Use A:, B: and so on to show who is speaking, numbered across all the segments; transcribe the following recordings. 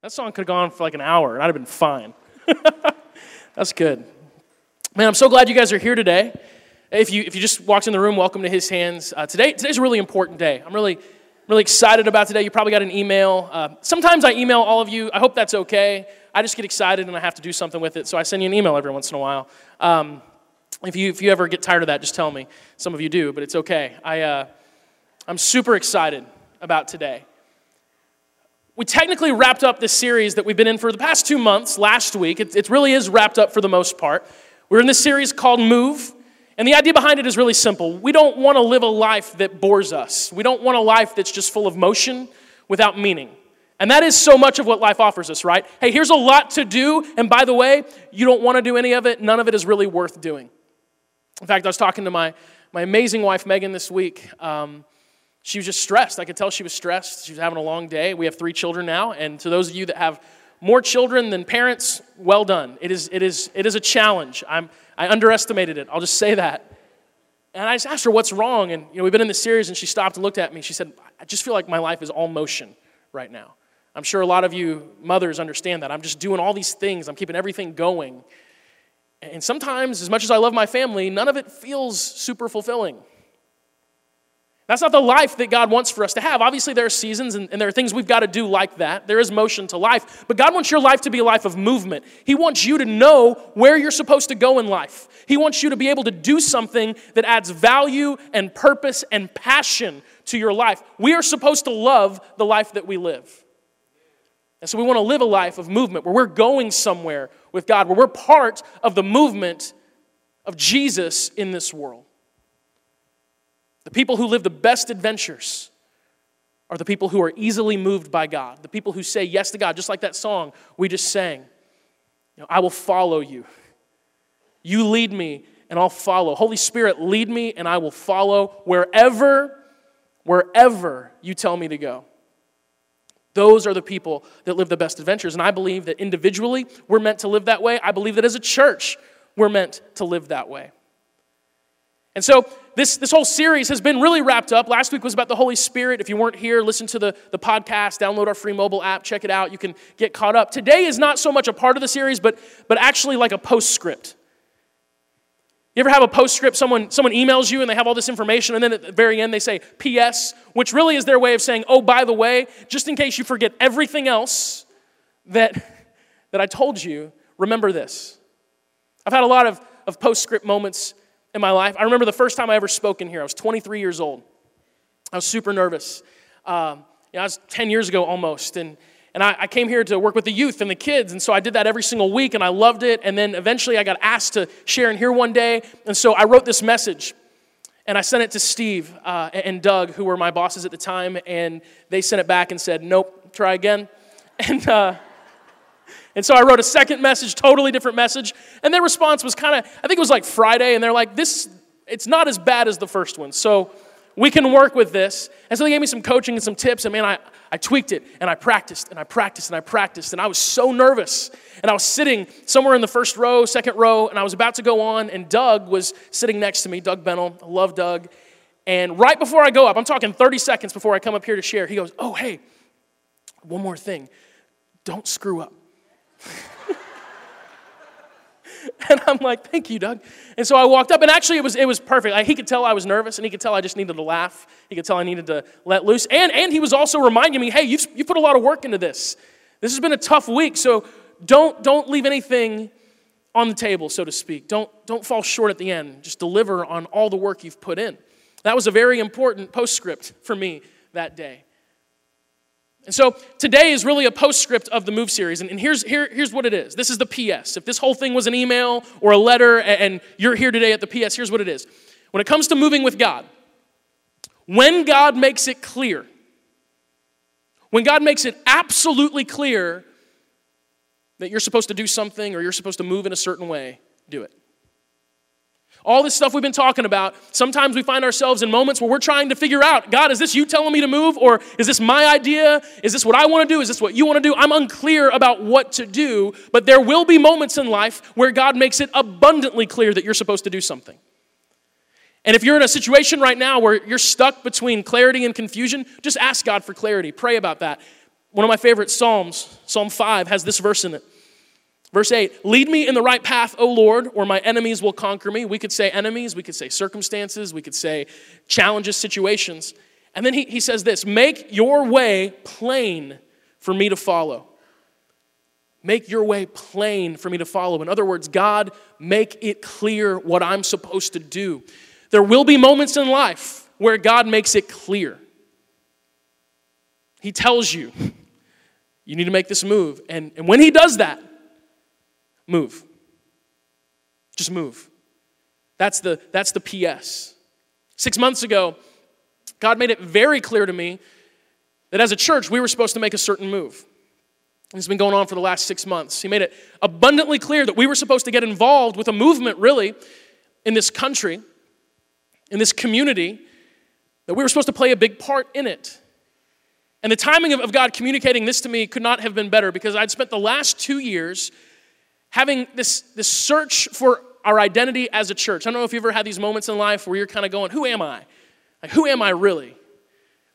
A: That song could have gone for like an hour, and I'd have been fine. That's good. Man, I'm so glad you guys are here today. If you, if you just walked in the room, welcome to His Hands. Uh, today, today's a really important day. I'm really, really excited about today. You probably got an email. Uh, sometimes I email all of you. I hope that's okay. I just get excited and I have to do something with it, so I send you an email every once in a while. Um, if, you, if you ever get tired of that, just tell me. Some of you do, but it's okay. I, uh, I'm super excited about today we technically wrapped up this series that we've been in for the past two months, last week. It, it, really is wrapped up for the most part. We're in this series called Move, and the idea behind it is really simple. We don't want to live a life that bores us, we don't want a life that's just full of motion without meaning. And that is so much of what life offers us, right? Hey, here's a lot to do, and by the way, you don't want to do any of it, none of it is really worth doing. In fact, I was talking to my, my amazing wife, Megan, this week. Um, she was just stressed. I could tell she was stressed. She was having a long day. We have three children now, and to those of you that have more children than parents, well done. It is, it is, it is a challenge. I'm, I underestimated it. I'll just say that. And I just asked her, what's wrong? And you know, we've been in this series, and she stopped and looked at me. She said, I just feel like my life is all motion right now. I'm sure a lot of you mothers understand that. I'm just doing all these things, I'm keeping everything going. And sometimes, as much as I love my family, none of it feels super fulfilling. That's not the life that God wants for us to have. Obviously, there are seasons and, and, there are things we've got to do like that. There is motion to life. But God wants your life to be a life of movement. He wants you to know where you're supposed to go in life. He wants you to be able to do something that adds value and purpose and passion to your life. We are supposed to love the life that we live. And so we want to live a life of movement where we're going somewhere with God, where we're part of the movement of Jesus in this world. The people who live the best adventures are the people who are easily moved by God, the people who say yes to God, just like that song we just sang. You know, I will follow you. You lead me and I'll follow. Holy Spirit, lead me and I will follow wherever, wherever you tell me to go. Those are the people that live the best adventures. And I believe that individually we're meant to live that way. I believe that as a church we're meant to live that way. And so this, this whole series has been really wrapped up. Last week was about the Holy Spirit. If you weren't here, listen to the, the podcast, download our free mobile app, check it out. You can get caught up. Today is not so much a part of the series, but, but actually like a postscript. You ever have a postscript? Someone, someone emails you and they have all this information, and then at the very end they say P.S., which really is their way of saying, oh, by the way, just in case you forget everything else that, that I told you, remember this. I've had a lot of, of postscript moments in my life. I remember the first time I ever spoke in here. I was 23 years old. I was super nervous. Um, you know, I was 10 years ago almost. And, and I, I, came here to work with the youth and the kids. And so I did that every single week and I loved it. And then eventually I got asked to share in here one day. And so I wrote this message. And I sent it to Steve uh, and Doug, who were my bosses at the time. And they sent it back and said, nope, try again. And, uh, and so I wrote a second message, totally different message. And their response was kind of, I think it was like Friday, and they're like, this, it's not as bad as the first one. So we can work with this. And so they gave me some coaching and some tips, and man, I, I tweaked it, and I practiced, and I practiced, and I practiced, and I was so nervous. And I was sitting somewhere in the first row, second row, and I was about to go on, and Doug was sitting next to me, Doug Bennell. I love Doug. And right before I go up, I'm talking 30 seconds before I come up here to share, he goes, Oh, hey, one more thing. Don't screw up. and I'm like, thank you, Doug. And so I walked up, and actually, it was, it was perfect. He could tell I was nervous, and he could tell I just needed to laugh. He could tell I needed to let loose. And, and he was also reminding me, hey, you've, you put a lot of work into this. This has been a tough week, so don't, don't leave anything on the table, so to speak. Don't, don't fall short at the end. Just deliver on all the work you've put in. That was a very important postscript for me that day. And so today is really a postscript of the Move series. And, here's, here, here's what it is this is the PS. If this whole thing was an email or a letter and you're here today at the PS, here's what it is. When it comes to moving with God, when God makes it clear, when God makes it absolutely clear that you're supposed to do something or you're supposed to move in a certain way, do it. All this stuff we've been talking about, sometimes we find ourselves in moments where we're trying to figure out God, is this you telling me to move? Or is this my idea? Is this what I want to do? Is this what you want to do? I'm unclear about what to do, but there will be moments in life where God makes it abundantly clear that you're supposed to do something. And if you're in a situation right now where you're stuck between clarity and confusion, just ask God for clarity. Pray about that. One of my favorite Psalms, Psalm 5, has this verse in it. Verse 8 Lead me in the right path, O Lord, or my enemies will conquer me. We could say enemies, we could say circumstances, we could say challenges, situations. And then he, he says this Make your way plain for me to follow. Make your way plain for me to follow. In other words, God, make it clear what I'm supposed to do. There will be moments in life where God makes it clear. He tells you, you need to make this move. And, and when He does that, move. Just move. That's the, that's the PS. Six months ago, God made it very clear to me that as a church, we were supposed to make a certain move. It's been going on for the last six months. He made it abundantly clear that we were supposed to get involved with a movement, really, in this country, in this community, that we were supposed to play a big part in it. And the timing of, of God communicating this to me could not have been better because I'd spent the last two years having this, this search for our identity as a church. I don't know if you've ever had these moments in life where you're kind of going, Who am I? Like, who am I really?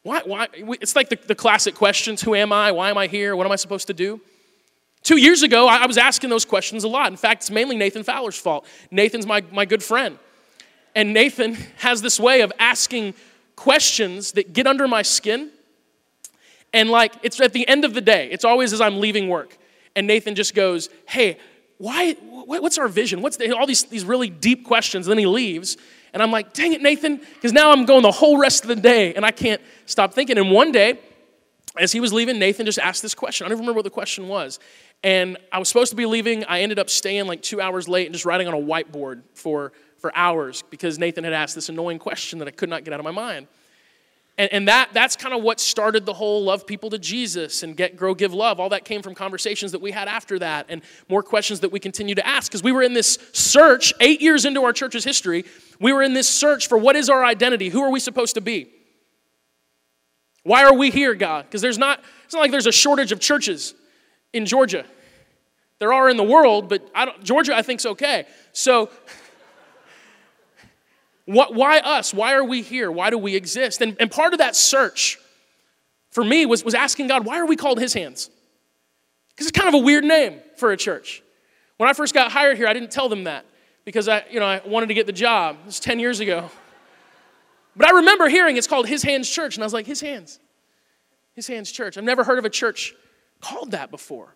A: Why, why? It's like the, the classic questions Who am I? Why am I here? What am I supposed to do? Two years ago, I, I was asking those questions a lot. In fact, it's mainly Nathan Fowler's fault. Nathan's my, my good friend. And Nathan has this way of asking questions that get under my skin. And like, it's at the end of the day, it's always as I'm leaving work. And Nathan just goes, Hey, why, what's our vision? What's the, all these, these really deep questions? And then he leaves. And I'm like, dang it, Nathan, because now I'm going the whole rest of the day and I can't stop thinking. And one day, as he was leaving, Nathan just asked this question. I don't even remember what the question was. And I was supposed to be leaving. I ended up staying like two hours late and just writing on a whiteboard for, for hours because Nathan had asked this annoying question that I could not get out of my mind. And, and that, that's kind of what started the whole love people to Jesus and get, grow, give love. All that came from conversations that we had after that and more questions that we continue to ask. Because we were in this search, eight years into our church's history, we were in this search for what is our identity? Who are we supposed to be? Why are we here, God? Because there's not, it's not like there's a shortage of churches in Georgia. There are in the world, but I Georgia I think is okay. So what, why us? Why are we here? Why do we exist? And, and part of that search for me was, was asking God, why are we called His hands? Because it's kind of a weird name for a church. When I first got hired here, I didn't tell them that because I, you know, I wanted to get the job. It was 10 years ago. But I remember hearing it's called His Hands Church, and I was like, His Hands. His Hands Church. I've never heard of a church called that before.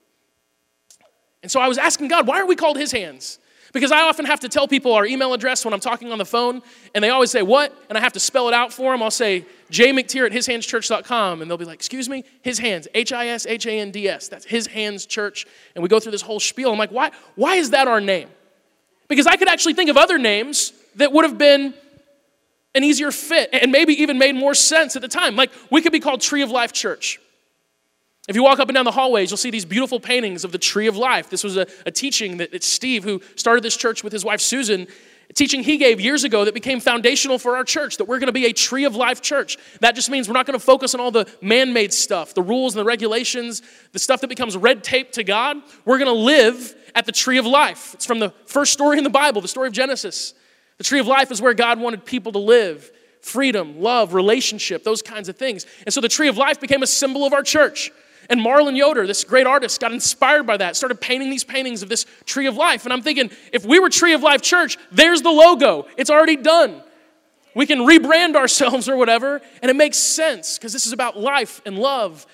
A: And so I was asking God, why are we called His Hands? Because I often have to tell people our email address when I'm talking on the phone, and they always say, What? And I have to spell it out for them. I'll say, jmctier at hishandschurch.com, and they'll be like, Excuse me? His hands, H I S H A N D S. That's His Hands Church. And we go through this whole spiel. I'm like, Why, why is that our name? Because I could actually think of other names that would have been an easier fit and maybe even made more sense at the time. Like, we could be called Tree of Life Church. If you walk up and down the hallways, you'll see these beautiful paintings of the tree of life. This was a, a teaching that, that Steve, who started this church with his wife Susan, teaching he gave years ago that became foundational for our church that we're going to be a tree of life church. That just means we're not going to focus on all the man made stuff, the rules and the regulations, the stuff that becomes red tape to God. We're going to live at the tree of life. It's from the first story in the Bible, the story of Genesis. The tree of life is where God wanted people to live freedom, love, relationship, those kinds of things. And so the tree of life became a symbol of our church. And Marlon Yoder, this great artist, got inspired by that, started painting these paintings of this tree of life. And I'm thinking, if we were Tree of Life Church, there's the logo. It's already done. We can rebrand ourselves or whatever, and it makes sense because this is about life and love.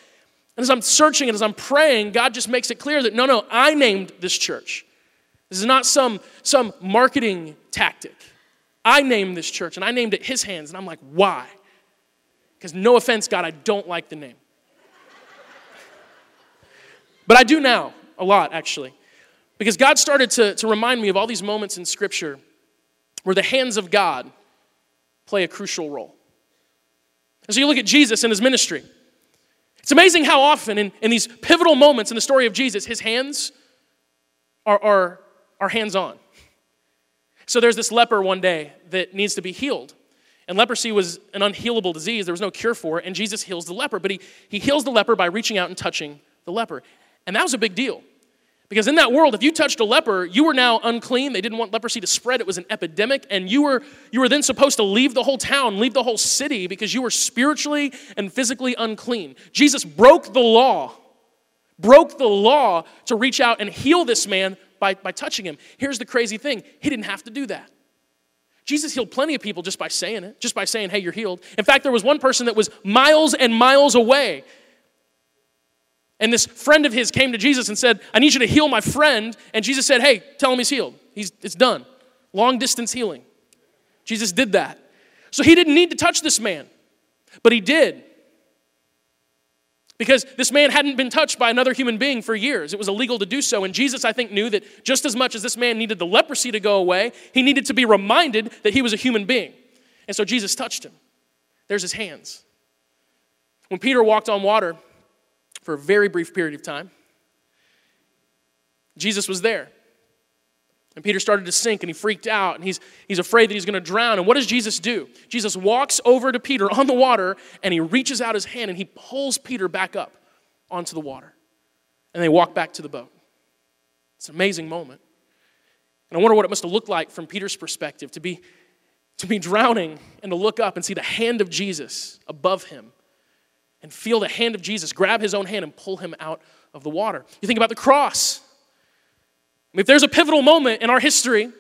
A: And as I'm searching and as I'm praying, God just makes it clear that no, no, I named this church. This is not some, some marketing tactic. I named this church and I named it His Hands. And I'm like, why? Because no offense, God, I don't like the name. But I do now, a lot actually. Because God started to, to remind me of all these moments in Scripture where the hands of God play a crucial role. And so you look at Jesus and his ministry. It's amazing how often in, in these pivotal moments in the story of Jesus, his hands are, are, are hands on. So there's this leper one day that needs to be healed. And leprosy was an unhealable disease. There was no cure for it. And Jesus heals the leper. But he, he heals the leper by reaching out and touching the leper. And that was a big deal. Because in that world, if you touched a leper, you were now unclean. They didn't want leprosy to spread. It was an epidemic. And you were, you were then supposed to leave the whole town, leave the whole city, because you were spiritually and physically unclean. Jesus broke the law, broke the law to reach out and heal this man by, by touching him. Here's the crazy thing he didn't have to do that. Jesus healed plenty of people just by saying it, just by saying, hey, you're healed. In fact, there was one person that was miles and miles away. And this friend of his came to Jesus and said, I need you to heal my friend. And Jesus said, hey, tell him he's healed. He's, it's done. Long distance healing. Jesus did that. So he didn't need to touch this man, but he did. Because this man hadn't been touched by another human being for years. It was illegal to do so. And Jesus, I think, knew that just as much as this man needed the leprosy to go away, he needed to be reminded that he was a human being. And so Jesus touched him. There's his hands. When Peter walked on water for a very brief period of time, Jesus was there. And Peter started to sink and he freaked out and he's, he's afraid that he's going to drown. And what does Jesus do? Jesus walks over to Peter on the water and he reaches out his hand and he pulls Peter back up onto the water. And they walk back to the boat. It's an amazing moment. And I wonder what it must have looked like from Peter's perspective to be, to be drowning and to look up and see the hand of Jesus above him and feel the hand of Jesus grab his own hand and pull him out of the water. You think about the cross. If there's a pivotal moment in our history,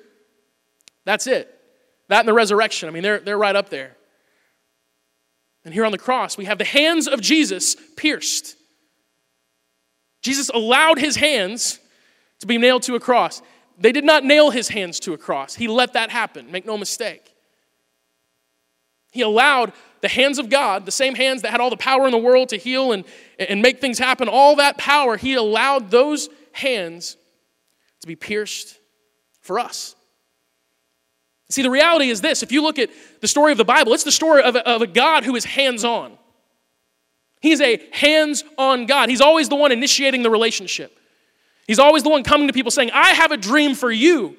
A: that's it. That and the resurrection. I mean, they're, they're right up there. And here on the cross, we have the hands of Jesus pierced. Jesus allowed his hands to be nailed to a cross. They did not nail his hands to a cross, he let that happen. Make no mistake. He allowed the hands of God, the same hands that had all the power in the world to heal and, and make things happen, all that power, he allowed those hands to be pierced for us. See, the reality is this if you look at the story of the Bible, it's the story of a, of a God who is hands on. He's a hands on God. He's always the one initiating the relationship. He's always the one coming to people saying, I have a dream for you.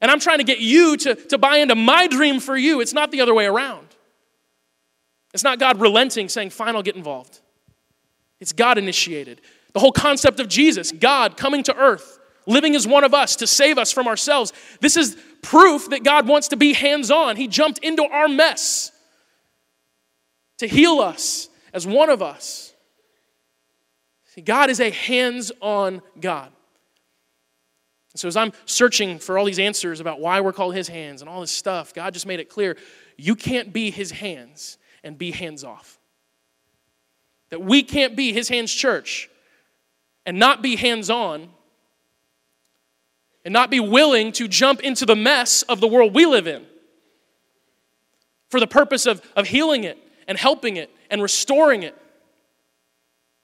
A: And I'm trying to get you to, to buy into my dream for you. It's not the other way around. It's not God relenting, saying, Fine, I'll get involved. It's God initiated. The whole concept of Jesus, God coming to earth, living as one of us to save us from ourselves. This is proof that God wants to be hands on. He jumped into our mess to heal us as one of us. See, God is a hands on God. So, as I'm searching for all these answers about why we're called His hands and all this stuff, God just made it clear you can't be His hands and be hands off. That we can't be His hands church and not be hands on and not be willing to jump into the mess of the world we live in for the purpose of, of healing it and helping it and restoring it.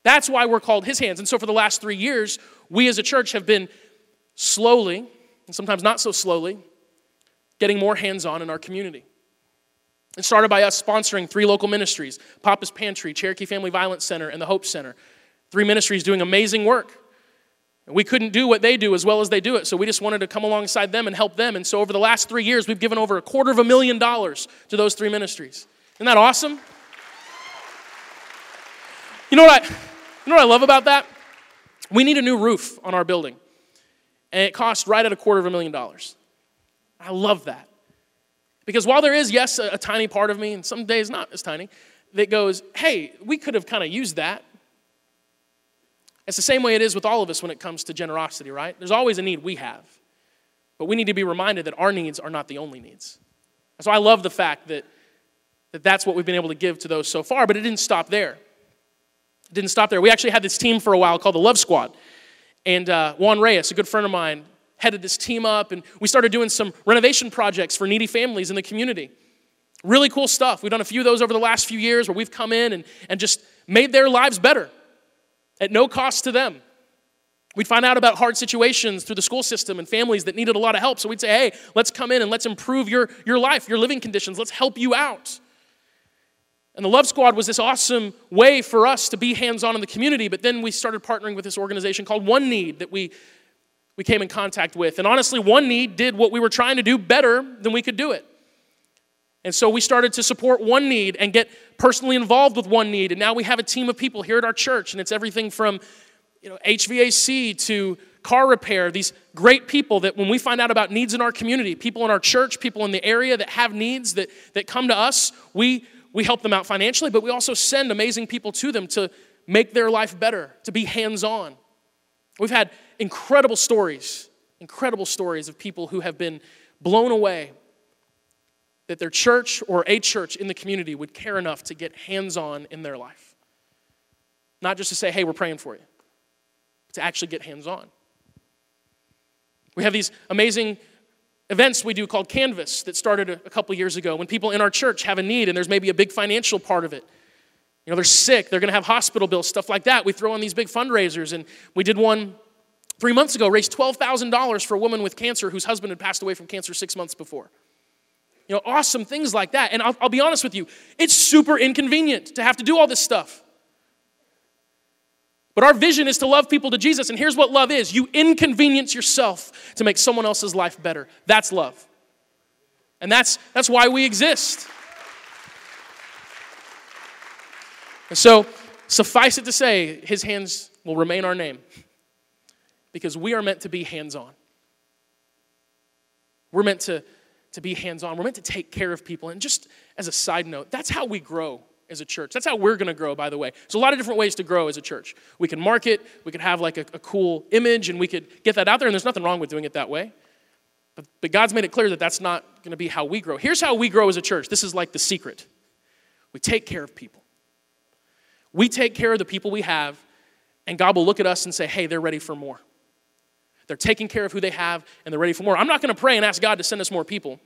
A: That's why we're called his hands. And so for the last three years, we as a church have been slowly, and sometimes not so slowly, getting more hands on in our community. It started by us sponsoring three local ministries Papa's Pantry, Cherokee Family Violence Center, and the Hope Center. Three ministries doing amazing work. and We couldn't do what they do as well as they do it, so we just wanted to come alongside them and help them. And so over the last three years, we've given over a quarter of a million dollars to those three ministries. Isn't that awesome? You know what I, you know what I love about that? We need a new roof on our building, and it costs right at a quarter of a million dollars. I love that. Because while there is, yes, a, a tiny part of me, and some days not as tiny, that goes, hey, we could have kind of used that. It's the same way it is with all of us when it comes to generosity, right? There's always a need we have. But we need to be reminded that our needs are not the only needs. So I love the fact that, that that's what we've been able to give to those so far, but it didn't stop there. It didn't stop there. We actually had this team for a while called the Love Squad. And uh, Juan Reyes, a good friend of mine, headed this team up, and we started doing some renovation projects for needy families in the community. Really cool stuff. We've done a few of those over the last few years where we've come in and, and just made their lives better at no cost to them. We'd find out about hard situations through the school system and families that needed a lot of help. So we'd say, hey, let's come in and let's improve your, your life, your living conditions. Let's help you out. And the Love Squad was this awesome way for us to be hands on in the community. But then we started partnering with this organization called One Need that we, we came in contact with. And honestly, One Need did what we were trying to do better than we could do it. And so we started to support One Need and get personally involved with One Need. And now we have a team of people here at our church, and it's everything from you know, HVAC to car repair, these great people that when we find out about needs in our community, people in our church, people in the area that have needs that, that come to us, we, we help them out financially, but we also send amazing people to them to make their life better, to be hands on. We've had incredible stories, incredible stories of people who have been blown away that their church or a church in the community would care enough to get hands on in their life. Not just to say, hey, we're praying for you, but to actually get hands on. We have these amazing events we do called Canvas that started a, couple years ago when people in our church have a need and there's maybe a big financial part of it. You know, they're sick, they're gonna have hospital bills, stuff like that. We throw on these big fundraisers, and we did one three months ago, raised $12,000 for a woman with cancer whose husband had passed away from cancer six months before. You know, awesome things like that. And I'll, I'll be honest with you, it's super inconvenient to have to do all this stuff. But our vision is to love people to Jesus. And here's what love is you inconvenience yourself to make someone else's life better. That's love. And that's, that's why we exist. And so, suffice it to say, his hands will remain our name because we are meant to be hands on. We're meant to, to be hands on. We're meant to take care of people. And just as a side note, that's how we grow as a church. That's how we're going to grow, by the way. There's a lot of different ways to grow as a church. We can market, we could have like a, a cool image, and we could get that out there, and there's nothing wrong with doing it that way. But, but God's made it clear that that's not going to be how we grow. Here's how we grow as a church this is like the secret we take care of people. We take care of the people we have, and God will look at us and say, hey, they're ready for more. They're taking care of who they have, and they're ready for more. I'm not going to pray and ask God to send us more people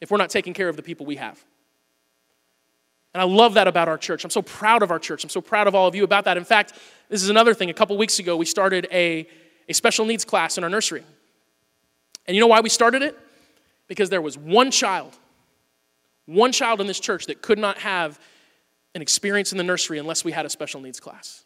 A: if we're not taking care of the people we have. And I love that about our church. I'm so proud of our church. I'm so proud of all of you about that. In fact, this is another thing. A couple weeks ago, we started a, a special needs class in our nursery. And you know why we started it? Because there was one child, one child in this church that could not have an experience in the nursery unless we had a special needs class.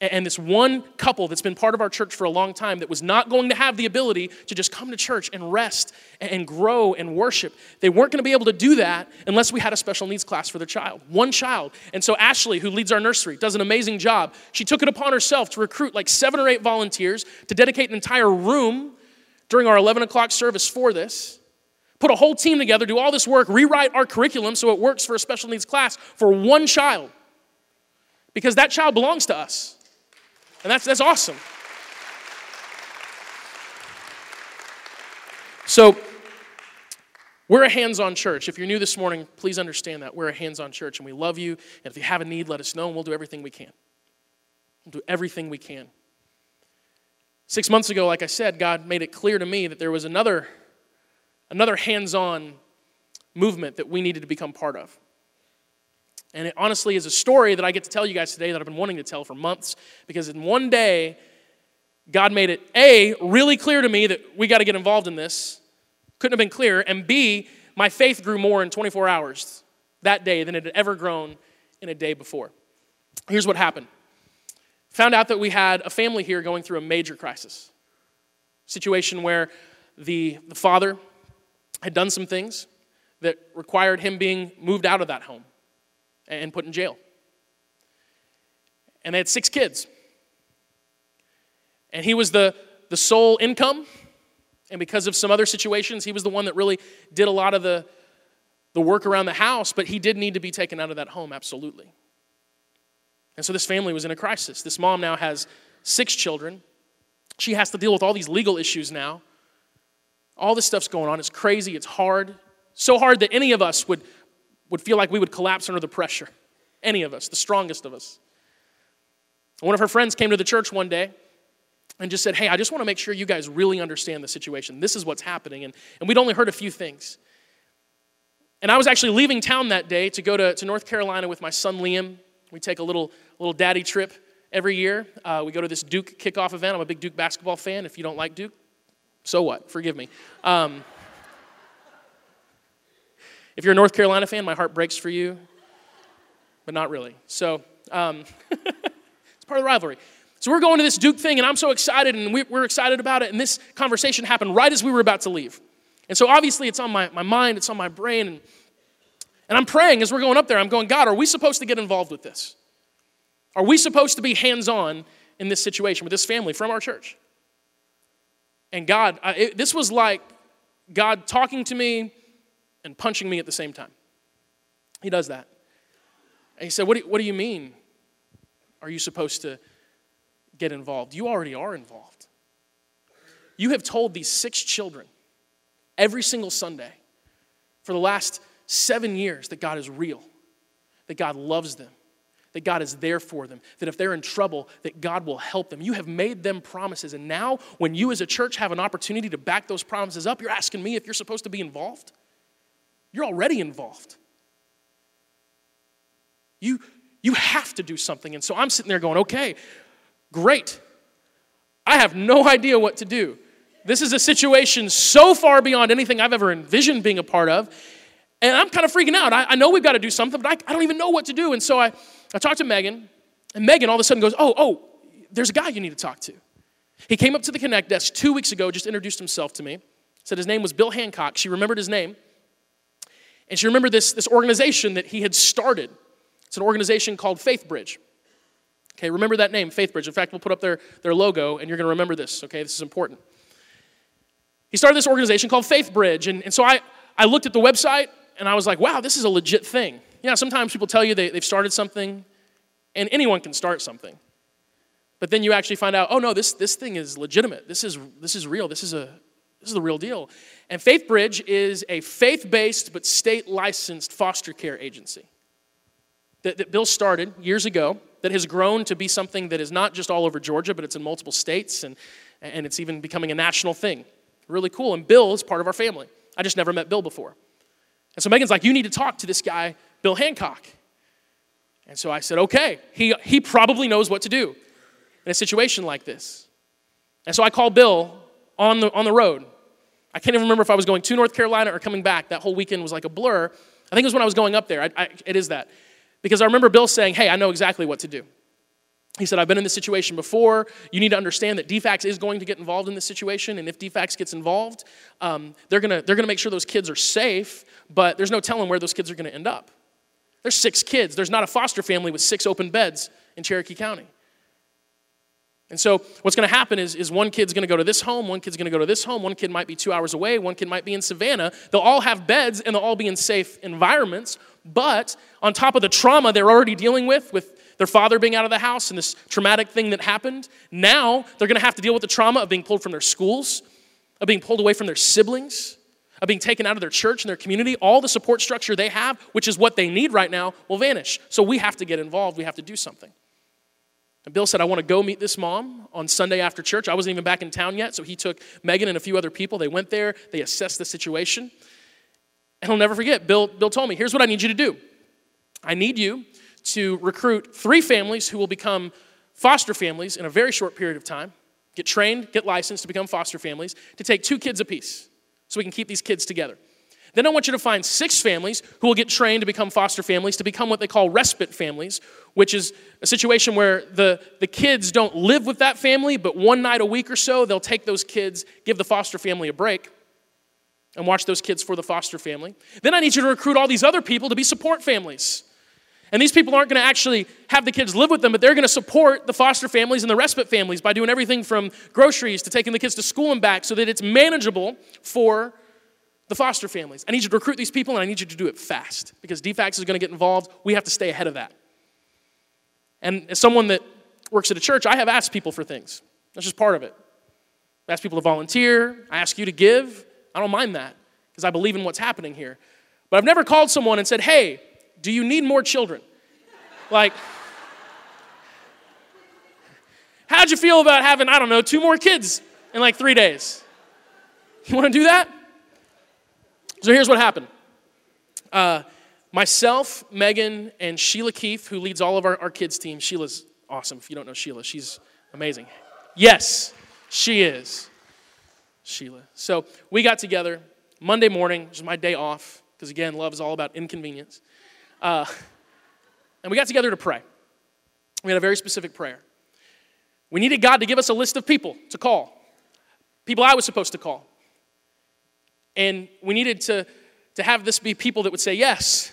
A: And this one couple that's been part of our church for a long time that was not going to have the ability to just come to church and rest and grow and worship, they weren't going to be able to do that unless we had a special needs class for their child. One child. And so Ashley, who leads our nursery, does an amazing job. She took it upon herself to recruit like seven or eight volunteers to dedicate an entire room during our 11 o'clock service for this. Put a whole team together, do all this work, rewrite our curriculum so it works for a special needs class for one child. Because that child belongs to us. And that's, that's awesome. So, we're a hands on church. If you're new this morning, please understand that. We're a hands on church and we love you. And if you have a need, let us know and we'll do everything we can. We'll do everything we can. Six months ago, like I said, God made it clear to me that there was another, another hands on movement that we needed to become part of. And it honestly is a story that I get to tell you guys today that I've been wanting to tell for months because in one day, God made it A, really clear to me that we got to get involved in this. Couldn't have been clearer. And B, my faith grew more in 24 hours that day than it had ever grown in a day before. Here's what happened found out that we had a family here going through a major crisis situation where the, the father had done some things that required him being moved out of that home and put in jail. And they had six kids. And he was the, the sole income. And because of some other situations, he was the one that really did a lot of the, the work around the house, but he did need to be taken out of that home, absolutely. And so this family was in a crisis. This mom now has six children. She has to deal with all these legal issues now. All this stuff's going on. It's crazy. It's hard. So hard that any of us would would feel like we would collapse under the pressure. Any of us, the strongest of us. One of her friends came to the church one day and just said, Hey, I just want to make sure you guys really understand the situation. This is what's happening. And, and we'd only heard a few things. And I was actually leaving town that day to go to, to North Carolina with my son Liam. We take a little, little daddy trip every year. Uh, we go to this Duke kickoff event. I'm a big Duke basketball fan. If you don't like Duke, so what? Forgive me. Um, if you're a North Carolina fan, my heart breaks for you, but not really. So um, it's part of the rivalry. So we're going to this Duke thing, and I'm so excited, and we're excited about it. And this conversation happened right as we were about to leave. And so obviously it's on my, my mind, it's on my brain. And, and I'm praying as we're going up there, I'm going, God, are we supposed to get involved with this? Are we supposed to be hands on in this situation with this family from our church. And God, I, it, this was like God talking to me and punching me at the same time. He does that. And he said, What do, what do you mean? Are you supposed to get involved? You already are involved. You have told these six children every single Sunday for the last seven years that God is real, that God loves them, that God is there for them, that if they're in trouble, that God will help them. You have made them promises. And now, when you as a church have an opportunity to back those promises up, you're asking me if you're supposed to be involved? You're already involved. You, you have to do something. And so I'm sitting there going, okay, great. I have no idea what to do. This is a situation so far beyond anything I've ever envisioned being a part of. And I'm kind of freaking out. I, I know we've got to do something, but I, I don't even know what to do. And so I, I talked to Megan, and Megan all of a sudden goes, Oh, oh, there's a guy you need to talk to. He came up to the Connect desk two weeks ago, just introduced himself to me, said his name was Bill Hancock. She remembered his name. And she remembered this, this organization that he had started. It's an organization called FaithBridge. Okay, remember that name, FaithBridge. In fact, we'll put up their, their logo, and you're going to remember this, okay? This is important. He started this organization called FaithBridge. And, and so I, I looked at the website, and I was like, wow, this is a legit thing. Yeah, sometimes people tell you they, they've started something, and anyone can start something. But then you actually find out, oh no, this, this thing is legitimate. This is, this is real. This is, a, this is the real deal. And FaithBridge is a faith based but state licensed foster care agency that, that Bill started years ago that has grown to be something that is not just all over Georgia, but it's in multiple states and, and it's even becoming a national thing. Really cool. And Bill is part of our family. I just never met Bill before. And so Megan's like, You need to talk to this guy, Bill Hancock. And so I said, Okay, he, he probably knows what to do in a situation like this. And so I called Bill on the, on the road. I can't even remember if I was going to North Carolina or coming back. That whole weekend was like a blur. I think it was when I was going up there. I, I, it is that. Because I remember Bill saying, Hey, I know exactly what to do. He said, I've been in this situation before. You need to understand that DFACS is going to get involved in this situation. And if DFACS gets involved, um, they're going to they're gonna make sure those kids are safe, but there's no telling where those kids are going to end up. There's six kids. There's not a foster family with six open beds in Cherokee County. And so what's going to happen is, is one kid's going to go to this home, one kid's going to go to this home, one kid might be two hours away, one kid might be in Savannah. They'll all have beds and they'll all be in safe environments. But on top of the trauma they're already dealing with, with their father being out of the house and this traumatic thing that happened, now they're going to have to deal with the trauma of being pulled from their schools, of being pulled away from their siblings, of being taken out of their church and their community. All the support structure they have, which is what they need right now, will vanish. So we have to get involved, we have to do something. And Bill said, I want to go meet this mom on Sunday after church. I wasn't even back in town yet, so he took Megan and a few other people. They went there, they assessed the situation. And I'll never forget, Bill, Bill told me, here's what I need you to do. I need you to recruit three families who will become foster families in a very short period of time, get trained, get licensed to become foster families, to take two kids apiece so we can keep these kids together. Then I want you to find six families who will get trained to become foster families, to become what they call respite families, which is a situation where the, the kids don't live with that family, but one night a week or so, they'll take those kids, give the foster family a break, and watch those kids for the foster family. Then I need you to recruit all these other people to be support families. And these people aren't going to actually have the kids live with them, but they're going to support the foster families and the respite families by doing everything from groceries to taking the kids to school and back so that it's manageable for the foster families. I need you to recruit these people and I need you to do it fast because DFACS is going to get involved. We have to stay ahead of that. And as someone that works at a church, I have asked people for things. That's just part of it. I ask people to volunteer, I ask you to give. I don't mind that because I believe in what's happening here. But I've never called someone and said, hey, do you need more children? like, how'd you feel about having, I don't know, two more kids in like three days? You want to do that? So here's what happened. Uh, myself, Megan, and Sheila Keefe, who leads all of our, our kids' team. Sheila's awesome. If you don't know Sheila, she's amazing. Yes, she is. Sheila. So we got together Monday morning, which is my day off, because again, love is all about inconvenience. Uh, and we got together to pray. We had a very specific prayer. We needed God to give us a list of people to call, people I was supposed to call. And we needed to, to have this be people that would say yes.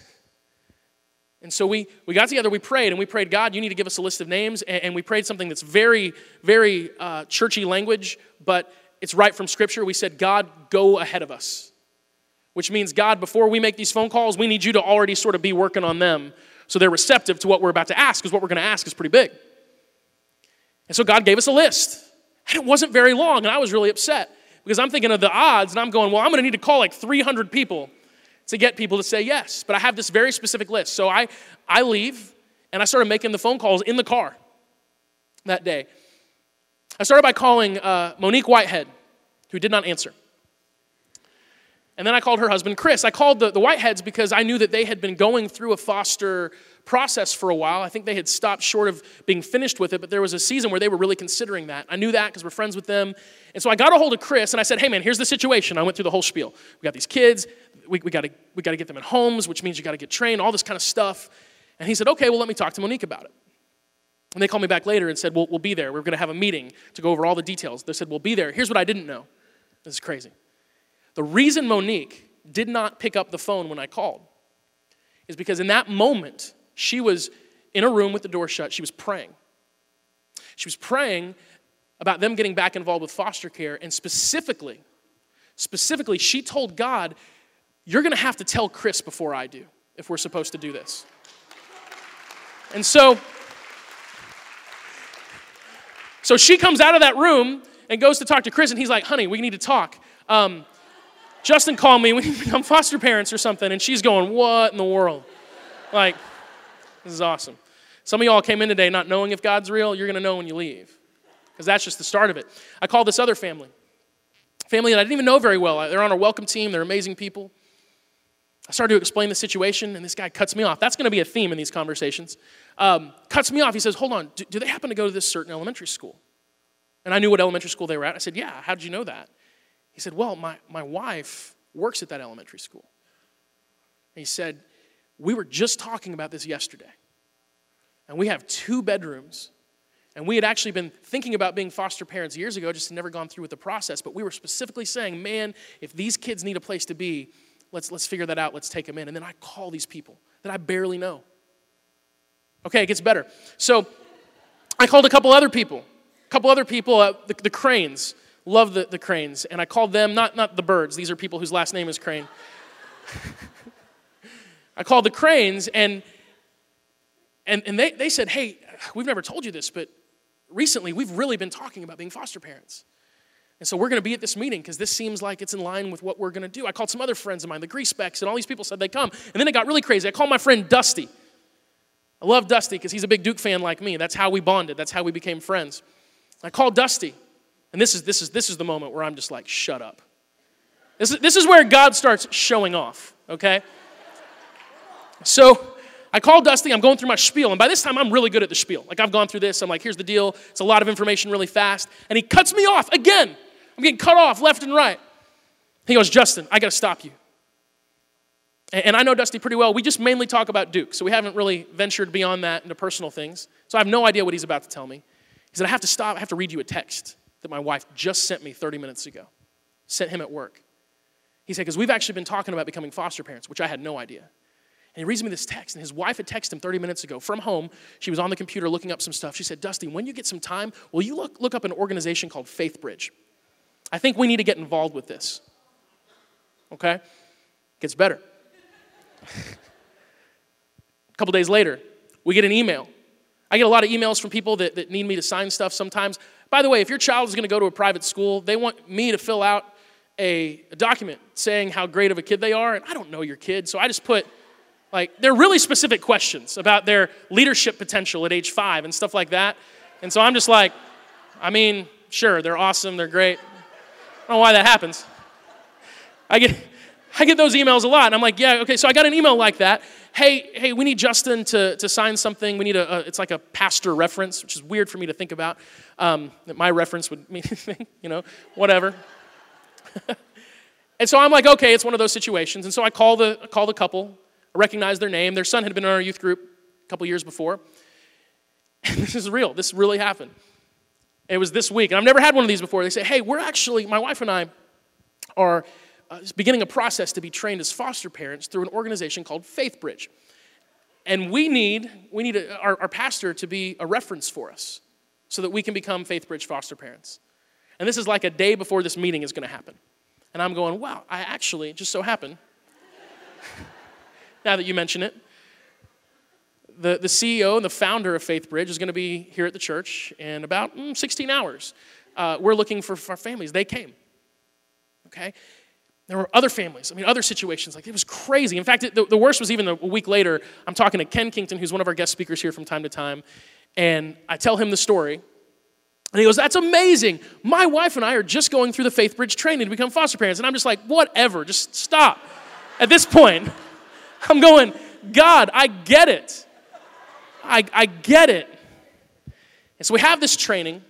A: And so we, we got together, we prayed, and we prayed, God, you need to give us a list of names. And, and we prayed something that's very, very uh, churchy language, but it's right from Scripture. We said, God, go ahead of us. Which means, God, before we make these phone calls, we need you to already sort of be working on them so they're receptive to what we're about to ask, because what we're going to ask is pretty big. And so God gave us a list. And it wasn't very long, and I was really upset because I'm thinking of the odds, and I'm going, well, I'm going to need to call like 300 people to get people to say yes. But I have this very specific list. So I, I leave and I started making the phone calls in the car that day. I started by calling uh, Monique Whitehead, who did not answer. And then I called her husband, Chris. I called the, the Whiteheads because I knew that they had been going through a foster process for a while. I think they had stopped short of being finished with it, but there was a season where they were really considering that. I knew that because we're friends with them. And so I got a hold of Chris and I said, hey man, here's the situation. I went through the whole spiel. We got these kids, we, we got we to get them in homes, which means you got to get trained, all this kind of stuff. And he said, okay, well, let me talk to Monique about it. And they called me back later and said, well, we'll be there. We're going to have a meeting to go over all the details. They said, we'll be there. Here's what I didn't know. This is crazy. The reason Monique did not pick up the phone when I called is because in that moment, she was in a room with the door shut. She was praying. She was praying about them getting back involved with foster care, and specifically, specifically, she told God, You're gonna have to tell Chris before I do, if we're supposed to do this. And so, so she comes out of that room and goes to talk to Chris, and he's like, Honey, we need to talk. Um, Justin called me, we become foster parents or something, and she's going, What in the world? Like, this is awesome. Some of y'all came in today not knowing if God's real. You're going to know when you leave because that's just the start of it. I called this other family, family that I didn't even know very well. They're on our welcome team, they're amazing people. I started to explain the situation, and this guy cuts me off. That's going to be a theme in these conversations. Um, cuts me off. He says, Hold on, do, do, they happen to go to this certain elementary school? And I knew what elementary school they were at. I said, Yeah, how did you know that? He said, Well, my, my wife works at that elementary school. And he said, we were just talking about this yesterday. And we have two bedrooms. And we had actually been thinking about being foster parents years ago, just never gone through with the process. But we were specifically saying, man, if these kids need a place to be, let's, let's figure that out. Let's take them in. And then I call these people that I barely know. Okay, it gets better. So I called a couple other people, a couple other people, uh, the, the Cranes. Love the, the Cranes. And I called them, not, not the birds, these are people whose last name is Crane. I called the Cranes, and, and, and they, they said, Hey, we've never told you this, but recently we've really been talking about being foster parents. And so we're going to be at this meeting because this seems like it's in line with what we're going to do. I called some other friends of mine, the Grease Specks, and all these people said they'd come. And then it got really crazy. I called my friend Dusty. I love Dusty because he's a big Duke fan like me. That's how we bonded, that's how we became friends. I called Dusty, and this is, this is, this is the moment where I'm just like, shut up. This is, this is where God starts showing off, okay? So I call Dusty, I'm going through my spiel, and by this time I'm really good at the spiel. Like I've gone through this, I'm like, here's the deal. It's a lot of information really fast. And he cuts me off again. I'm getting cut off left and right. He goes, Justin, I gotta stop you. And I know Dusty pretty well. We just mainly talk about Duke, so we haven't really ventured beyond that into personal things. So I have no idea what he's about to tell me. He said, I have to stop, I have to read you a text that my wife just sent me 30 minutes ago. Sent him at work. He said, because we've actually been talking about becoming foster parents, which I had no idea. And he reads me this text, and his wife had texted him 30 minutes ago from home. She was on the computer looking up some stuff. She said, Dusty, when you get some time, will you look, look up an organization called FaithBridge? I think we need to get involved with this. Okay? Gets better. a couple days later, we get an email. I get a lot of emails from people that, that need me to sign stuff sometimes. By the way, if your child is going to go to a private school, they want me to fill out a, a document saying how great of a kid they are. And I don't know your kid, so I just put, like, they're really specific questions about their leadership potential at age five and stuff like that. And so I'm just like, I mean, sure, they're awesome, they're great. I don't know why that happens. I get, I get those emails a lot, and I'm like, yeah, okay, so I got an email like that. Hey, hey, we need Justin to, to sign something. We need a, a it's like a pastor reference, which is weird for me to think about. Um, my reference would mean anything, you know, whatever. and so I'm like, okay, it's one of those situations. And so I call the, I call the couple, I recognize their name. Their son had been in our youth group a couple years before. And this is real. This really happened. It was this week. And I've never had one of these before. They say, hey, we're actually, my wife and I are uh, beginning a process to be trained as foster parents through an organization called FaithBridge. and we need, we need a, our, our pastor to be a reference for us so that we can become FaithBridge foster parents. And this is like a day before this meeting is going to happen. And I'm going, wow, I actually, just so happen, now that you mention it, the, the CEO and the founder of FaithBridge is going to be here at the church in about mm, 16 hours. Uh, we're looking for, for families. They came. Okay? There were other families, I mean, other situations. Like, it was crazy. In fact, it, the, the worst was even a week later. I'm talking to Ken Kington, who's one of our guest speakers here from time to time, and I tell him the story. And he goes, That's amazing. My wife and I are just going through the FaithBridge training to become foster parents. And I'm just like, Whatever, just stop. At this point, I'm going, God, I get it. I, I get it. And so we have this training.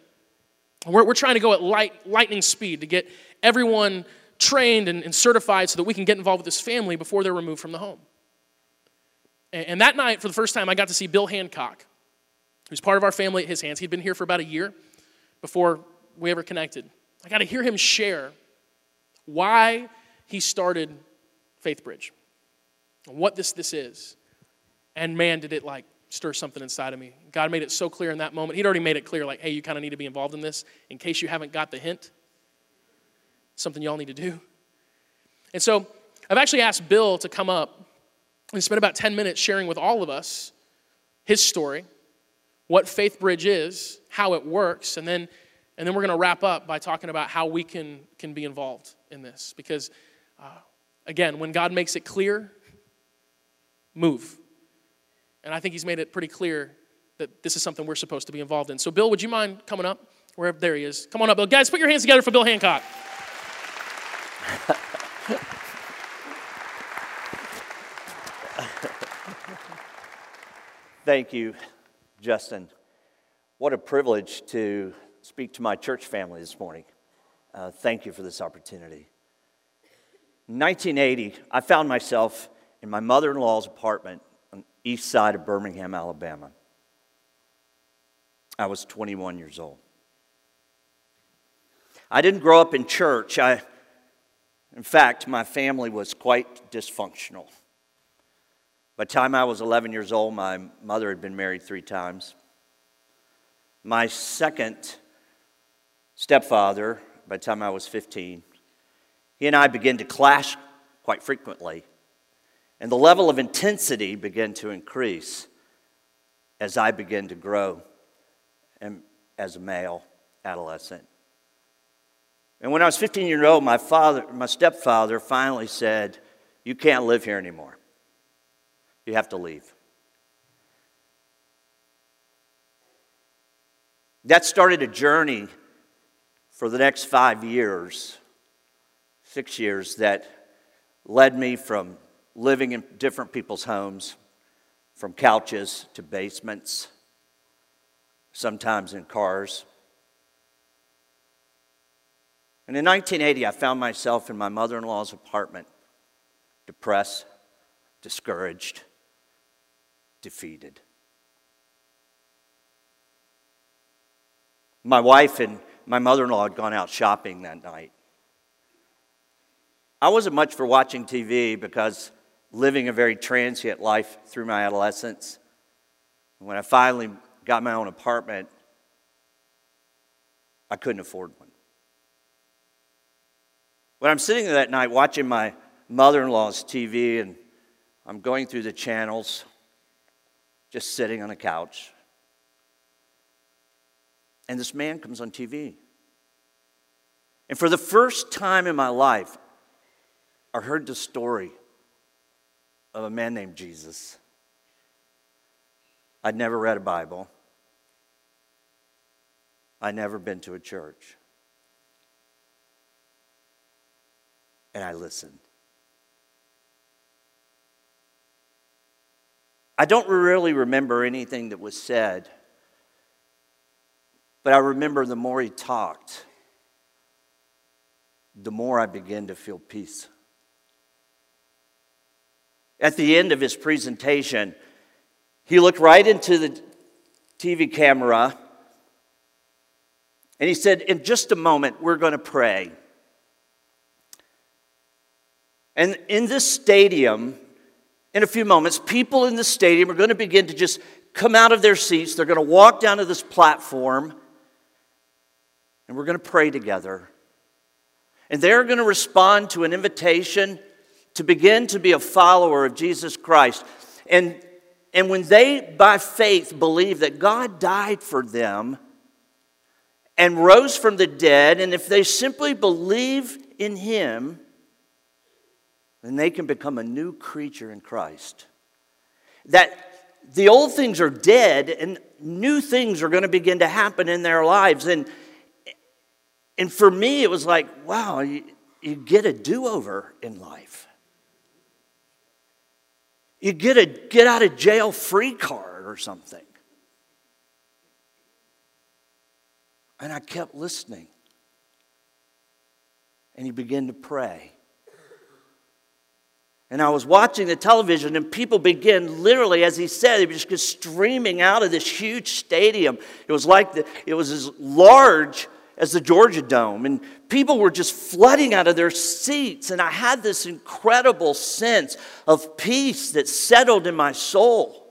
A: We're, we're trying to go at light, lightning speed to get everyone trained and, and, certified so that we can get involved with this family before they're removed from the home. And, and that night, for the first time, I got to see Bill Hancock, who's part of our family at his hands. He'd been here for about a year before we ever connected. I got to hear him share why he started FaithBridge and what this, this is. And man, did it like stir something inside of me. God made it so clear in that moment. He'd already made it clear, like, hey, you kind of need to be involved in this in case you haven't got the hint. Something y'all need to do. And so I've actually asked Bill to come up and spend about 10 minutes sharing with all of us his story, what FaithBridge is, how it works, and then, and then we're going to wrap up by talking about how we can, can be involved in this. Because, uh, again, when God makes it clear, move. And I think he's made it pretty clear that this is something we're supposed to be involved in. So, Bill, would you mind coming up? Where there he is. Come on up, Bill. Guys, put your hands together for Bill Hancock.
B: Thank you, Justin. What a privilege to speak to my church family this morning. Uh, thank you for this opportunity. In 1980, I found myself in my mother in law's apartment on the east side of Birmingham, Alabama. I was 21 years old. I didn't grow up in church. I, in fact, my family was quite dysfunctional. By the time I was 11 years old, my mother had been married three times. My second stepfather, by the time I was 15, he and I began to clash quite frequently. And the level of intensity began to increase as I began to grow and as a male adolescent. And when I was 15 years old, my father, my stepfather finally said, You can't live here anymore. You have to leave. That started a journey for the next five years, six years, that led me from living in different people's homes, from couches to basements, sometimes in cars. And in 1980, I found myself in my mother in law's apartment, depressed, discouraged, defeated. My wife and my mother in law had gone out shopping that night. I wasn't much for watching TV because living a very transient life through my adolescence. When I finally got my own apartment, I couldn't afford one. When I'm sitting there that night watching my mother in law's TV and I'm going through the channels, just sitting on a couch, and this man comes on TV. And for the first time in my life, I heard the story of a man named Jesus. I'd never read a Bible. I'd never been to a church. And I listened. I don't really remember anything that was said, but I remember the more he talked, the more I began to feel peace. At the end of his presentation, he looked right into the TV camera and he said, In just a moment, we're going to pray. And in this stadium, in a few moments, people in the stadium are going to begin to just come out of their seats. They're going to walk down to this platform, and we're going to pray together. And they're going to respond to an invitation to begin to be a follower of Jesus Christ. And, and when they, by faith, believe that God died for them and rose from the dead, and if they simply believe in Him, then they can become a new creature in Christ. That the old things are dead and new things are going to begin to happen in their lives. And, and for me, it was like, wow, you, you get a do over in life. You get a get out of jail free card or something. And I kept listening. And he began to pray. And I was watching the television, and people began literally, as he said, they were just streaming out of this huge stadium. It was like the, it was as large as the Georgia Dome, and people were just flooding out of their seats. And I had this incredible sense of peace that settled in my soul.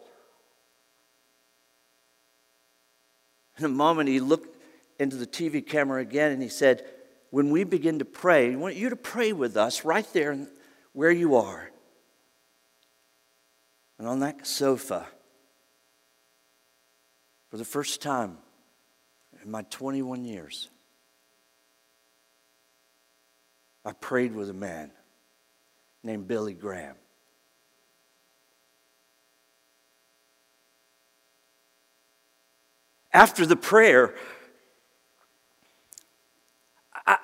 B: In a moment, he looked into the TV camera again and he said, When we begin to pray, I want you to pray with us right there where you are. And on that sofa, for the first time in my 21 years, I prayed with a man named Billy Graham. After the prayer, I,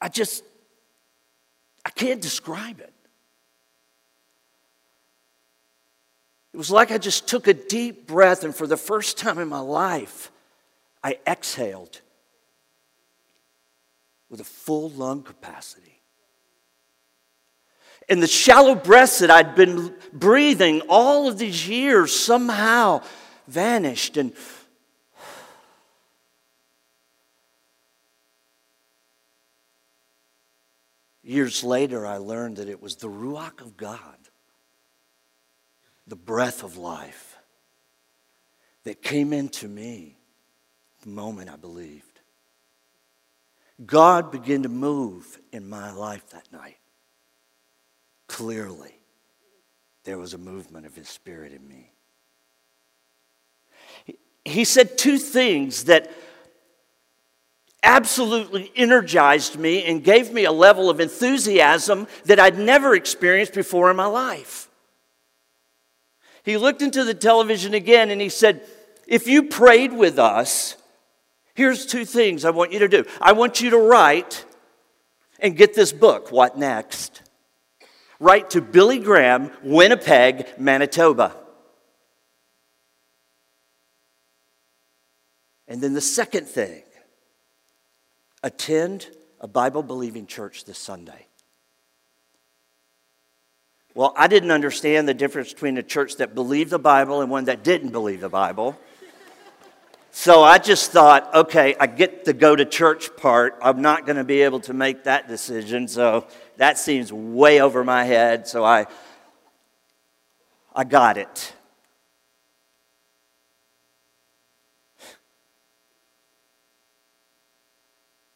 B: I just, I can't describe it. It was like I just took a deep breath, and for the first time in my life, I exhaled with a full lung capacity. And the shallow breaths that I'd been breathing all of these years somehow vanished. And years later, I learned that it was the Ruach of God, the breath of life, that came into me the moment I believed. God began to move in my life that night. Clearly, there was a movement of His Spirit in me. He said two things that absolutely energized me and gave me a level of enthusiasm that I'd never experienced before in my life. He looked into the television again and he said, If you prayed with us, Here's two things I want you to do I want you to write and get this book, What Next? Write to Billy Graham, Winnipeg, Manitoba. And then the second thing attend a Bible believing church this Sunday. Well, I didn't understand the difference between a church that believed the Bible and one that didn't believe the Bible. So I just thought, okay, I get the go to church part. I'm not going to be able to make that decision. So that seems way over my head. So I, I got it.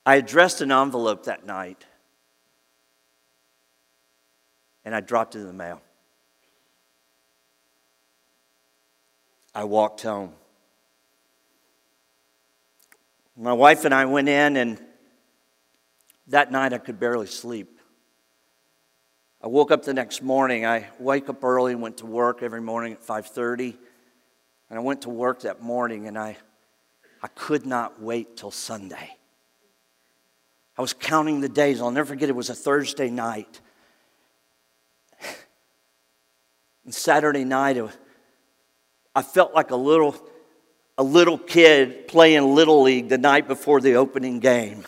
B: I addressed an envelope that night and I dropped it in the mail. I walked home. My wife and I went in, and that night I could barely sleep. I woke up the next morning. I wake up early and went to work every morning at 5:30. And I went to work that morning and I I could not wait till Sunday. I was counting the days. I'll never forget it was a Thursday night. And Saturday night I felt like a little a little kid playing Little League the night before the opening game.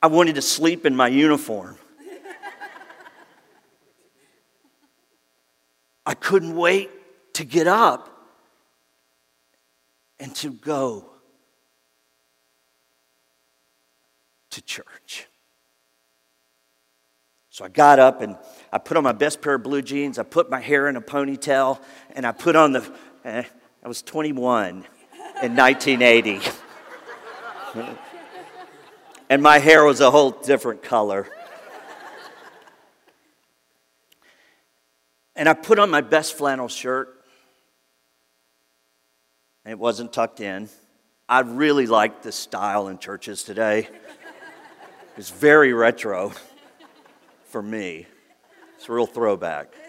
B: I wanted to sleep in my uniform. I couldn't wait to get up and to go to church. So I got up and I put on my best pair of blue jeans. I put my hair in a ponytail and I put on the, eh, I was 21 in 1980. and my hair was a whole different color. And I put on my best flannel shirt. And it wasn't tucked in. I really like the style in churches today. It's very retro for me. It's a real throwback.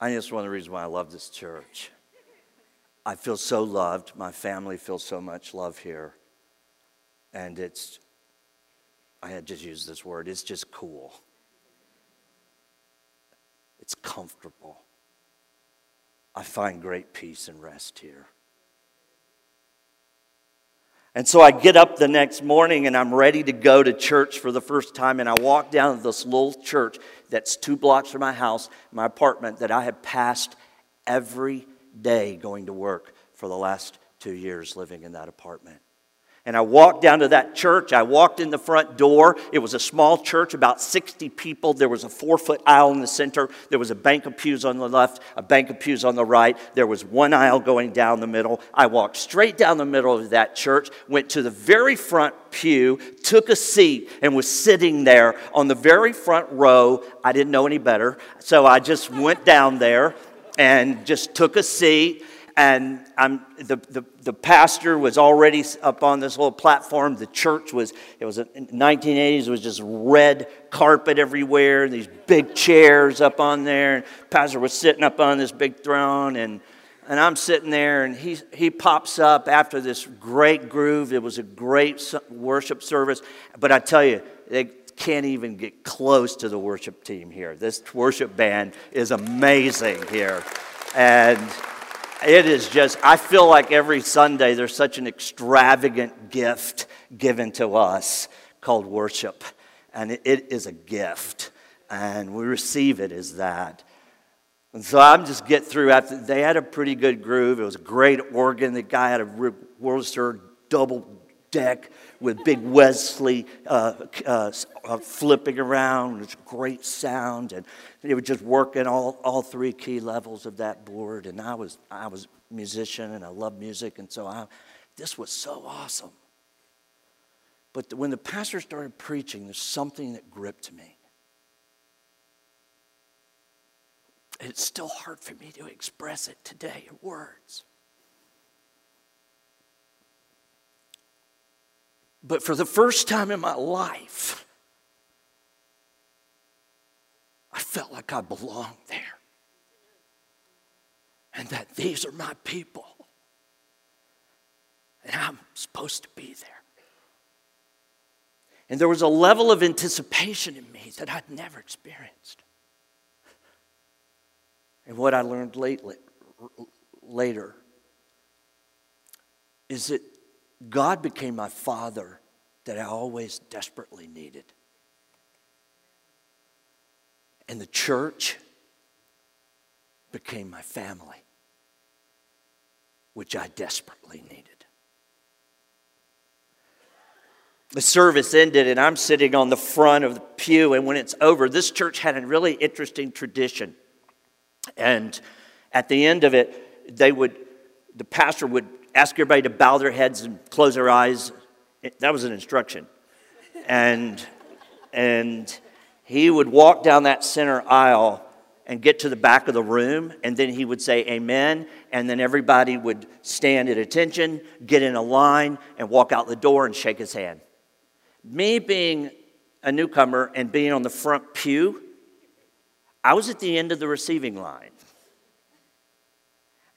B: I think that's one of the reasons why I love this church. I feel so loved. My family feels so much love here. And it's, I had just used this word, it's just cool. It's comfortable. I find great peace and rest here. And so I get up the next morning and I'm ready to go to church for the first time. And I walk down to this little church that's two blocks from my house, my apartment, that I have passed every day going to work for the last two years living in that apartment. And I walked down to that church. I walked in the front door. It was a small church, about 60 people. There was a four foot aisle in the center. There was a bank of pews on the left, a bank of pews on the right. There was one aisle going down the middle. I walked straight down the middle of that church, went to the very front pew, took a seat, and was sitting there on the very front row. I didn't know any better. So I just went down there and just took a seat and I'm, the, the, the pastor was already up on this little platform. The church was, it was in 1980s, it was just red carpet everywhere, these big chairs up on there. And pastor was sitting up on this big throne, and, and I'm sitting there, and he, he pops up after this great groove. It was a great worship service. But I tell you, they can't even get close to the worship team here. This worship band is amazing here. And it is just, I feel like every Sunday there's such an extravagant gift given to us called worship. And it is a gift. And we receive it as that. And so I'm just get through after they had a pretty good groove. It was a great organ. The guy had a Wurlitzer double deck with big Leslie uh, uh, uh, flipping around. It's great sound, and they were just working all, all three key levels of that board. And I was I was a musician, and I love music, and so I, this was so awesome. But when the pastor started preaching, there's something that gripped me. It's still hard for me to express it today in words. But for the first time in my life, I felt like I belonged there. And that these are my people. And I'm supposed to be there. And there was a level of anticipation in me that I'd never experienced. And what I learned lately, later is that God became my father that I always desperately needed. And the church became my family, which I desperately needed. The service ended, and I'm sitting on the front of the pew. And when it's over, this church had a really interesting tradition. And at the end of it, they would, the pastor would ask everybody to bow their heads and close their eyes. That was an instruction. And, and he would walk down that center aisle and get to the back of the room, and then he would say amen, and then everybody would stand at attention, get in a line, and walk out the door and shake his hand. Me being a newcomer and being on the front pew, I was at the end of the receiving line.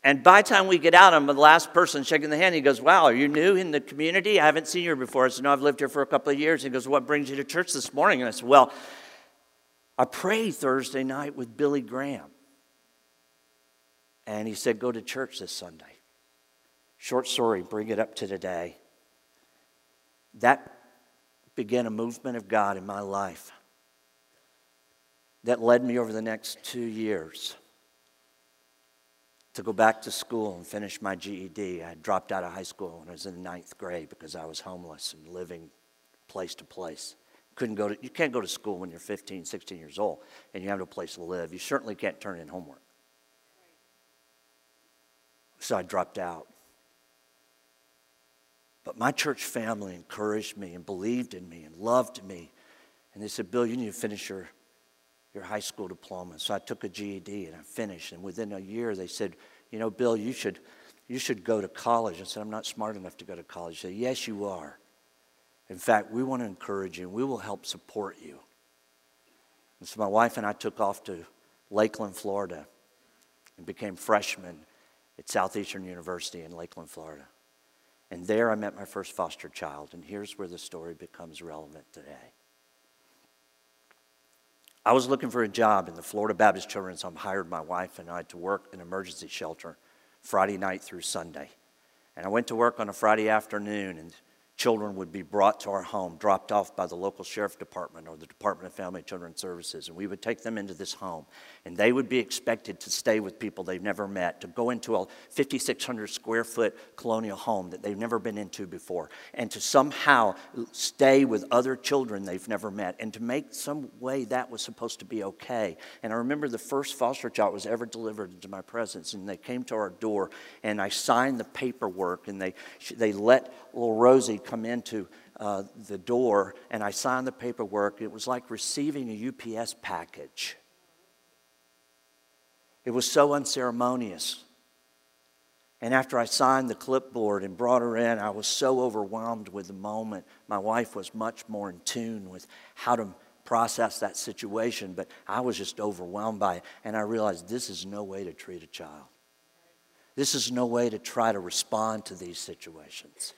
B: And by the time we get out, I'm the last person shaking the hand. He goes, Wow, are you new in the community? I haven't seen you before. I said, No, I've lived here for a couple of years. He goes, What brings you to church this morning? And I said, Well, I prayed Thursday night with Billy Graham. And he said, Go to church this Sunday. Short story, bring it up to today. That began a movement of God in my life that led me over the next two years to go back to school and finish my GED. I dropped out of high school when I was in ninth grade because I was homeless and living place to place. couldn't go to, you can't go to school when you're 15, 16 years old and you have no place to live. You certainly can't turn in homework. So I dropped out. But my church family encouraged me and believed in me and loved me. And they said, Bill, you need to finish your, your high school diploma. So I took a GED and I finished. And within a year, they said, You know, Bill, you should, you should go to college. I said, I'm not smart enough to go to college. They said, Yes, you are. In fact, we want to encourage you and we will help support you. And so my wife and I took off to Lakeland, Florida, and became freshmen at Southeastern University in Lakeland, Florida. And there I met my first foster child, and here's where the story becomes relevant today. I was looking for a job in the Florida Baptist Children's Home, hired my wife and I to work in emergency shelter Friday night through Sunday. And I went to work on a Friday afternoon, and children would be brought to our home, dropped off by the local sheriff department or the Department of Family and Children Services, and we would take them into this home. And they would be expected to stay with people they've never met, to go into a 5,600 square foot colonial home that they've never been into before, and to somehow stay with other children they've never met, and to make some way that was supposed to be okay. And I remember the first foster child was ever delivered into my presence, and they came to our door, and I signed the paperwork, and they, they let little Rosie come into uh, the door and I signed the paperwork. It was like receiving a UPS package. It was so unceremonious. And after I signed the clipboard and brought her in, I was so overwhelmed with the moment. My wife was much more in tune with how to process that situation, but I was just overwhelmed by it. And I realized this is no way to treat a child. This is no way to try to respond to these situations.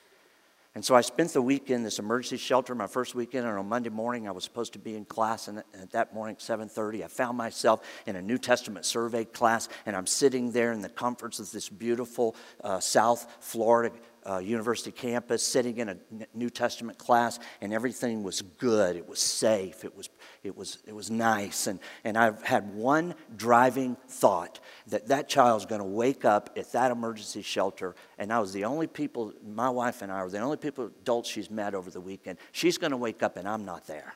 B: And so I spent the weekend in this emergency shelter, my first weekend, and on Monday morning I was supposed to be in class, and at that morning, 7.30, I found myself in a New Testament survey class, and I'm sitting there in the comforts of this beautiful uh, South Florida uh, university campus, sitting in a New Testament class, and everything was good. It was safe. It was, it was, it was nice. And, and I've had one driving thought that that child's going to wake up at that emergency shelter, and I was the only people, my wife and I were the only people, adults she's met over the weekend. She's going to wake up, and I'm not there.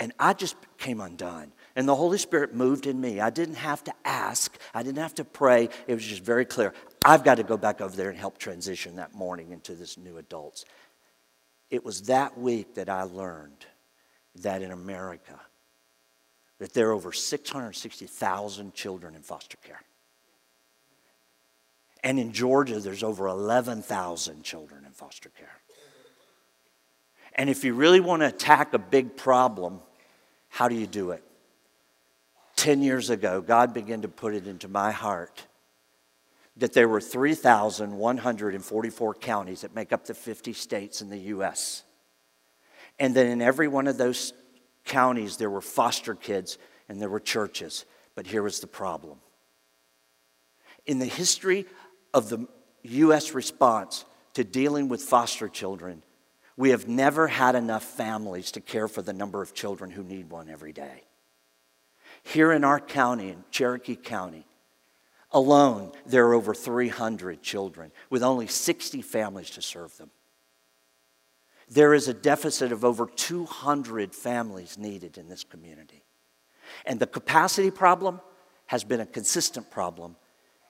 B: And I just came undone. And the Holy Spirit moved in me. I didn't have to ask, I didn't have to pray. It was just very clear. I've got to go back over there and help transition that morning into this new adults. It was that week that I learned that in America, that there are over 660,000 children in foster care. And in Georgia, there's over 11,000 children in foster care. And if you really want to attack a big problem, how do you do it? 10 years ago, God began to put it into my heart that there were 3,144 counties that make up the 50 states in the U.S. And that in every one of those counties, there were foster kids and there were churches. But here was the problem. In the history of the U.S. response to dealing with foster children, we have never had enough families to care for the number of children who need one every day. Here in our county, in Cherokee County, alone, there are over 300 children with only 60 families to serve them. There is a deficit of over 200 families needed in this community. And the capacity problem has been a consistent problem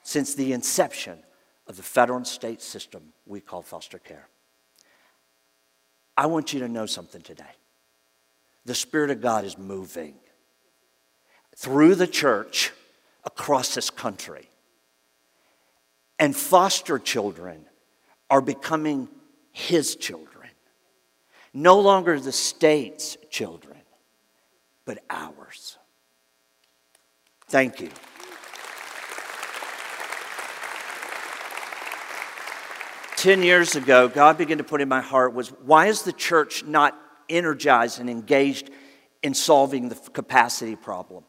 B: since the inception of the federal and state system we call foster care. I want you to know something today. The Spirit of God is moving through the church across this country. And foster children are becoming His children. No longer the state's children, but ours. Thank you. 10 years ago, God began to put in my heart was why is the church not energized and engaged in solving the capacity problem?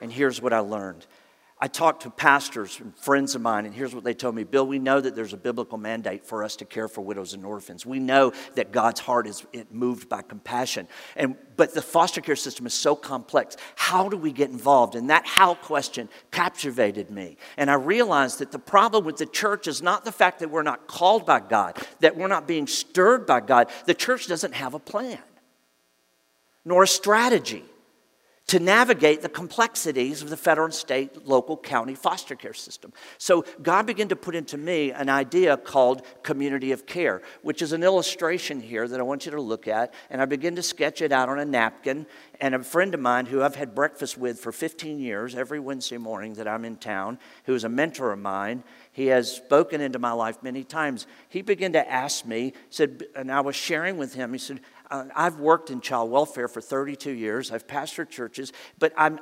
B: And here's what I learned I talked to pastors and friends of mine, and here's what they told me Bill, we know that there's a biblical mandate for us to care for widows and orphans. We know that God's heart is moved by compassion. And, but the foster care system is so complex. How do we get involved? And that how question captivated me. And I realized that the problem with the church is not the fact that we're not called by God, that we're not being stirred by God. The church doesn't have a plan nor a strategy to navigate the complexities of the federal and state, local, county foster care system. So God began to put into me an idea called community of care, which is an illustration here that I want you to look at. And I begin to sketch it out on a napkin. And a friend of mine who I've had breakfast with for 15 years, every Wednesday morning that I'm in town, who is a mentor of mine, he has spoken into my life many times. He began to ask me, said, and I was sharing with him, he said, uh, I've worked in child welfare for 32 years. I've pastored churches, but I,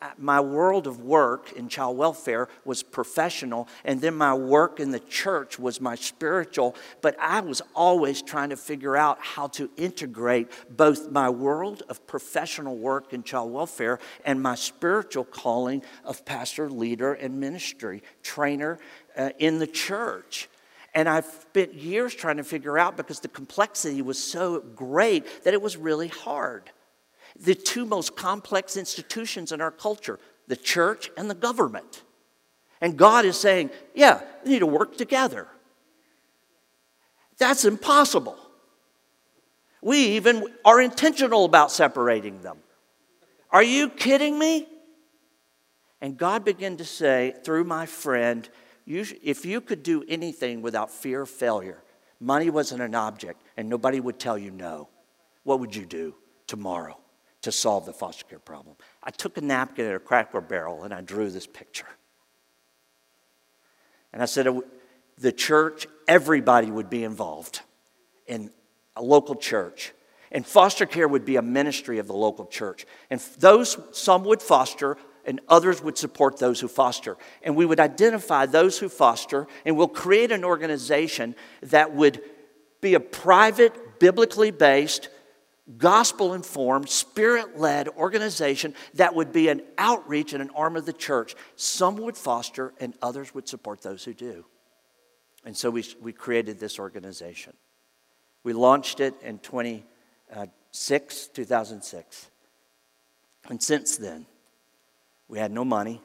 B: I, my world of work in child welfare was professional, and then my work in the church was my spiritual. But I was always trying to figure out how to integrate both my world of professional work in child welfare and my spiritual calling of pastor, leader, and ministry trainer uh, in the church. And I've spent years trying to figure out because the complexity was so great that it was really hard. The two most complex institutions in our culture, the church and the government. And God is saying, yeah, they need to work together. That's impossible. We even are intentional about separating them. Are you kidding me? And God began to say, through my friend, you, if you could do anything without fear of failure, money wasn't an object and nobody would tell you no, what would you do tomorrow to solve the foster care problem? I took a napkin and a cracker barrel and I drew this picture. And I said, oh, the church, everybody would be involved in a local church. And foster care would be a ministry of the local church. And those, some would foster, and others would support those who foster. And we would identify those who foster, and we'll create an organization that would be a private, biblically based, gospel informed, spirit led organization that would be an outreach and an arm of the church. Some would foster, and others would support those who do. And so we, we created this organization. We launched it in 26, uh, 2006. And since then, we had no money,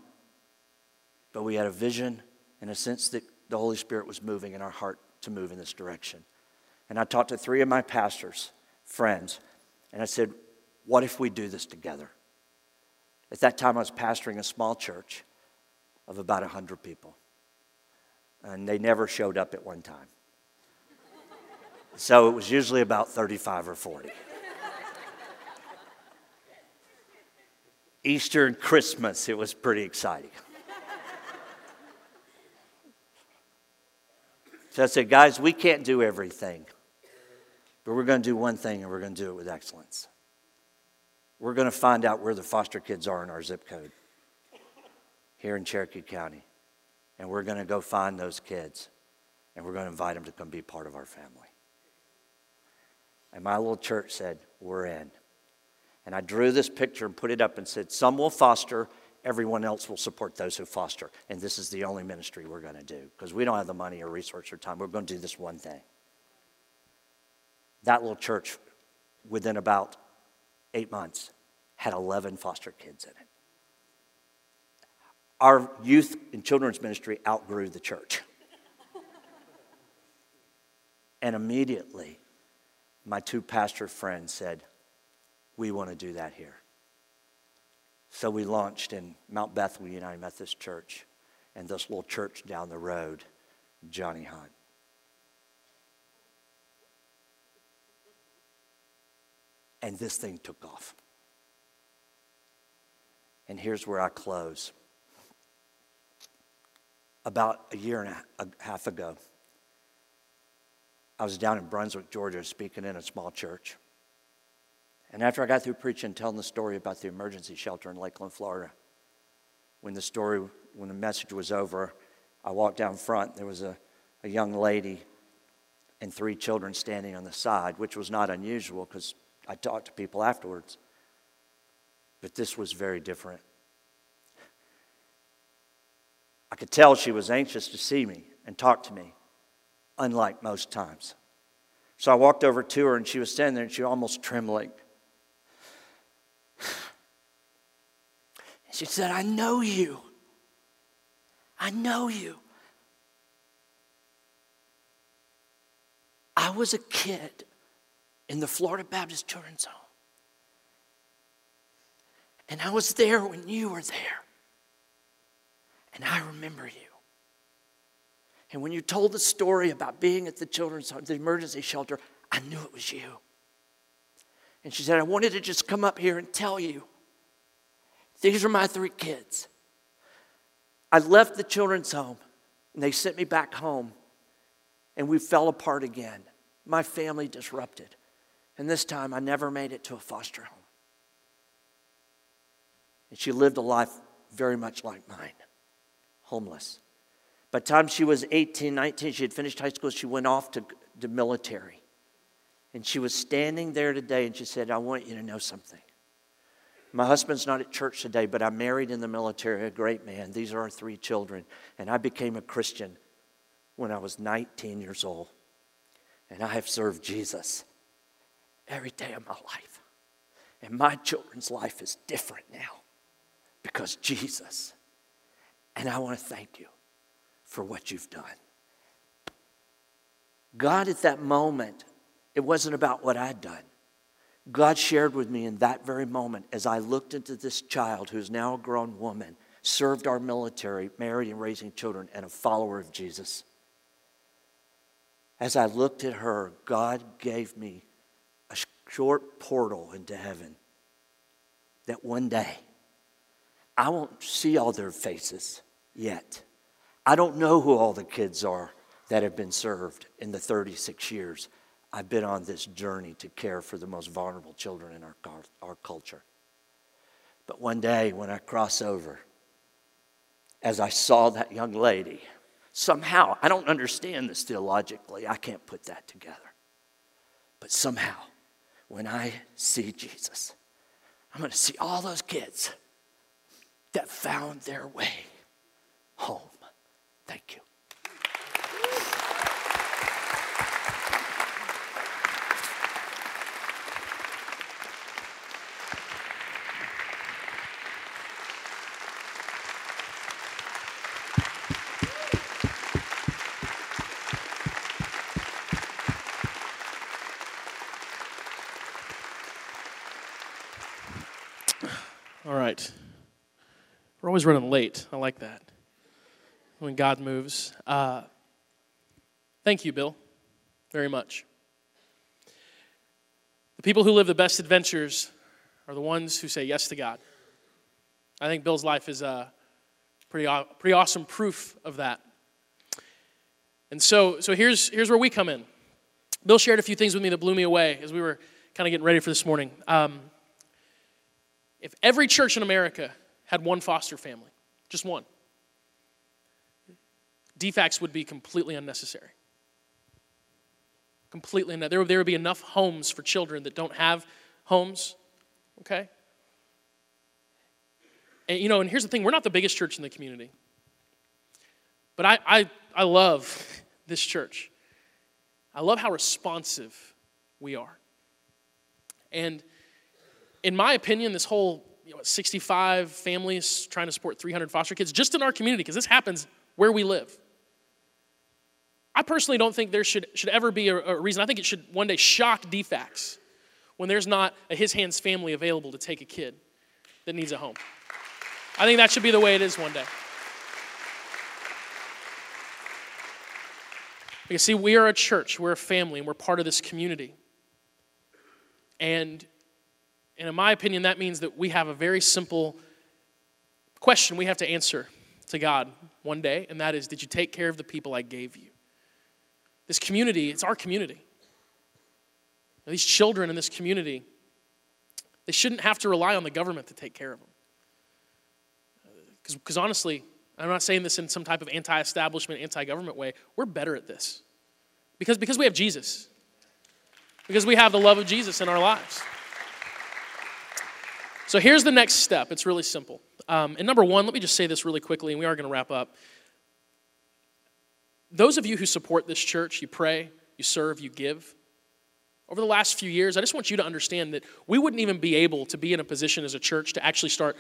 B: but we had a vision and a sense that the Holy Spirit was moving in our heart to move in this direction. And I talked to three of my pastors, friends, and I said, What if we do this together? At that time, I was pastoring a small church of about 100 people, and they never showed up at one time. So it was usually about 35 or 40. Easter and Christmas, it was pretty exciting. so I said, guys, we can't do everything, but we're going to do one thing and we're going to do it with excellence. We're going to find out where the foster kids are in our zip code here in Cherokee County. And we're going to go find those kids and we're going to invite them to come be part of our family. And my little church said, We're in. And I drew this picture and put it up and said, Some will foster, everyone else will support those who foster. And this is the only ministry we're going to do because we don't have the money or resource or time. We're going to do this one thing. That little church, within about eight months, had 11 foster kids in it. Our youth and children's ministry outgrew the church. and immediately, my two pastor friends said, we want to do that here. So we launched in Mount Bethel United Methodist Church and this little church down the road, Johnny Hunt. And this thing took off. And here's where I close. About a year and a half ago, I was down in Brunswick, Georgia, speaking in a small church. And after I got through preaching, telling the story about the emergency shelter in Lakeland, Florida, when the story, when the message was over, I walked down front. There was a, a young lady and three children standing on the side, which was not unusual because I talked to people afterwards. But this was very different. I could tell she was anxious to see me and talk to me, unlike most times. So I walked over to her and she was standing there and she was almost trembling. She said, I know you. I know you. I was a kid in the Florida Baptist Children's Home. And I was there when you were there. And I remember you. And when you told the story about being at the children's home, the emergency shelter, I knew it was you. And she said, I wanted to just come up here and tell you these are my three kids. I left the children's home and they sent me back home and we fell apart again. My family disrupted. And this time I never made it to a foster home. And she lived a life very much like mine, homeless. By the time she was 18, 19, she had finished high school, she went off to the military. And she was standing there today and she said, I want you to know something. My husband's not at church today, but I'm married in the military, a great man. These are our three children. And I became a Christian when I was 19 years old. And I have served Jesus every day of my life. And my children's life is different now because Jesus. And I want to thank you for what you've done. God, at that moment, it wasn't about what I'd done. God shared with me in that very moment as I looked into this child who's now a grown woman, served our military, married and raising children, and a follower of Jesus. As I looked at her, God gave me a short portal into heaven that one day I won't see all their faces yet. I don't know who all the kids are that have been served in the 36 years I've been on this journey to care for the most vulnerable children in our, our culture. But one day when I cross over, as I saw that young lady, somehow, I don't understand this theologically, I can't put that together. But somehow, when I see Jesus, I'm going to see all those kids that found their way home. Thank you.
A: All right. We're always running late. I like that. When God moves. Uh, thank you, Bill, very much. The people who live the best adventures are the ones who say yes to God. I think Bill's life is a pretty, pretty awesome proof of that. And so, so here's, here's where we come in. Bill shared a few things with me that blew me away as we were kind of getting ready for this morning. Um, if every church in America had one foster family, just one, DFACS would be completely unnecessary. Completely unnecessary. There would, there would be enough homes for children that don't have homes, okay? And you know, and here's the thing we're not the biggest church in the community. But I, I, I love this church. I love how responsive we are. And in my opinion, this whole you know, 65 families trying to support 300 foster kids, just in our community, because this happens where we live. I personally don't think there should, should ever be a, a reason. I think it should one day shock DFACS when there's not a his hands family available to take a kid that needs a home. I think that should be the way it is one day. Because, see, we are a church, we're a family, and we're part of this community. And and in my opinion, that means that we have a very simple question we have to answer to God one day, and that is Did you take care of the people I gave you? This community, it's our community. These children in this community, they shouldn't have to rely on the government to take care of them. Uh, because honestly, I'm not saying this in some type of anti establishment, anti government way. We're better at this. Because, because we have Jesus. Because we have the love of Jesus in our lives. So here's the next step. It's really simple. Um, and number one, let me just say this really quickly, and we are going to wrap up. those of you who support this church, you pray, you serve, you give. Over the last few years, I just want you to understand that we wouldn't even be able to be in a position as a church to actually start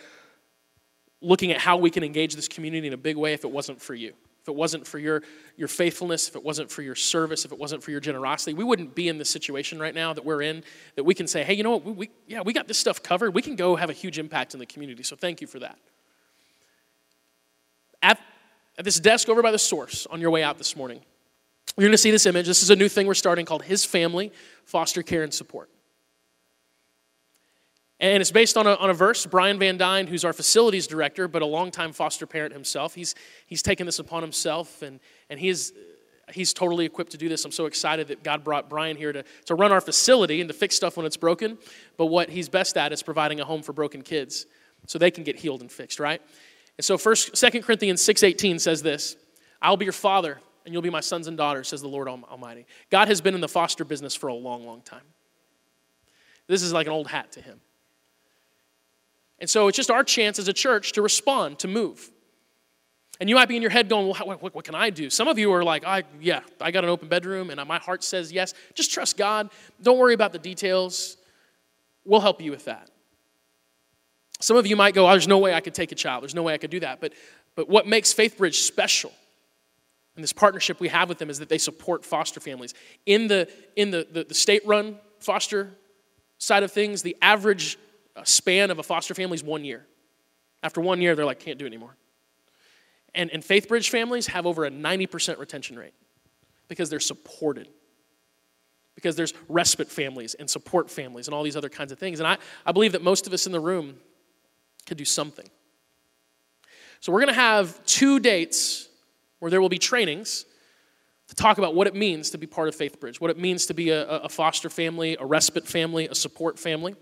A: looking at how we can engage this community in a big way if it wasn't for you. If it wasn't for your, your faithfulness, if it wasn't for your service, if it wasn't for your generosity, we wouldn't be in the situation right now that we're in, that we can say, hey, you know what, we, we, yeah, we got this stuff covered. We can go have a huge impact in the community. So thank you for that. At, at this desk over by the source on your way out this morning, you're going to see this image. This is a new thing we're starting called His Family Foster Care and Support. And it's based on a, on a verse. Brian Van Dyne, who's our facilities director, but a longtime foster parent himself, he's, he's taken this upon himself, and, and he is, he's totally equipped to do this. I'm so excited that God brought Brian here to, to run our facility and to fix stuff when it's broken. But what he's best at is providing a home for broken kids so they can get healed and fixed, right? And so first, 2 Corinthians 6.18 says this, I'll be your father, and you'll be my sons and daughters, says the Lord Almighty. God has been in the foster business for a long, long time. This is like an old hat to him. And so it's just our chance as a church to respond, to move. And you might be in your head going, well, what, what, can I do? Some of you are like, I, yeah, I got an open bedroom and my heart says yes. Just trust God. Don't worry about the details. We'll help you with that. Some of you might go, oh, there's no way I could take a child. There's no way I could do that. But, but what makes FaithBridge special and this partnership we have with them is that they support foster families. In the, in the, the, the state run foster side of things, the average span of a foster family is one year. After one year, they're like, can't do it anymore. And, and FaithBridge families have over a 90% retention rate because they're supported. Because there's respite families and support families and all these other kinds of things. And I, I believe that most of us in the room could do something. So we're going to have two dates where there will be trainings to talk about what it means to be part of FaithBridge, what it means to be a, a foster family, a respite family, a support family.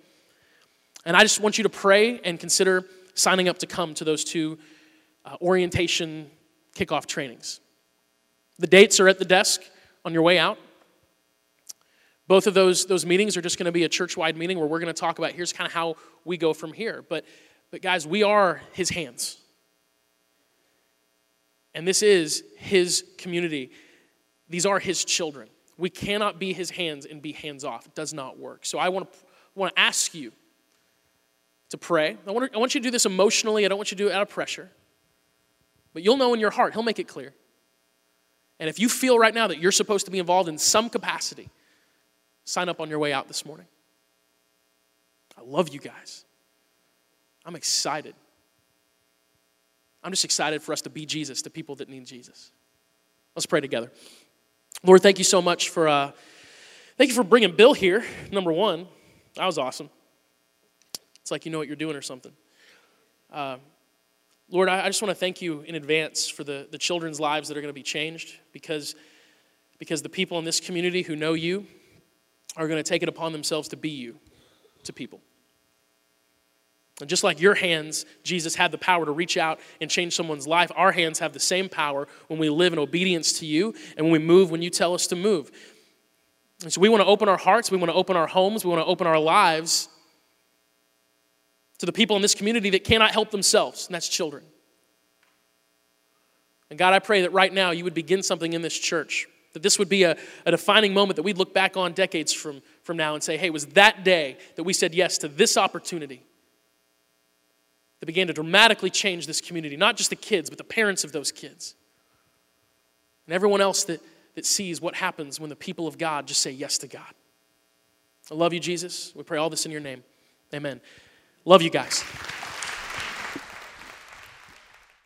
A: And I just want you to pray and consider signing up to come to those two uh, orientation kickoff trainings. The dates are at the desk on your way out. Both of those, those meetings are just going to be a church wide meeting where we're going to talk about here's kind of how we go from here. But, but guys, we are his hands. And this is his community. These are his children. We cannot be his hands and be hands off. It does not work. So I want to, want to ask you to pray. I want, I want you to do this emotionally. I don't want you to do it out of pressure. But you'll know in your heart, He'll make it clear. And if you feel right now that you're supposed to be involved in some capacity, sign up on your way out this morning. I love you guys. I'm excited. I'm just excited for us to be Jesus to people that need Jesus. Let's pray together. Lord, thank you so much for uh, thank you for bringing Bill here. Number one, that was awesome. It's like you know what you're doing or something. Uh, Lord, I, I just want to thank you in advance for the, the children's lives that are going to be changed because, because the people in this community who know you are going to take it upon themselves to be you to people. And just like your hands, Jesus had the power to reach out and change someone's life, our hands have the same power when we live in obedience to you and when we move when you tell us to move. And so we want to open our hearts, we want to open our homes, we want to open our lives to the people in this community that cannot help themselves, and that's children. And God, I pray that right now you would begin something in this church, that this would be a, a defining moment that we'd look back on decades from, from now and say, hey, it was that day that we said yes to this opportunity that began to dramatically change this community, not just the kids, but the parents of those kids. And everyone else that, that sees what happens when the people of God just say yes to God. I love you, Jesus. We pray all this in your name. Amen. Love you guys.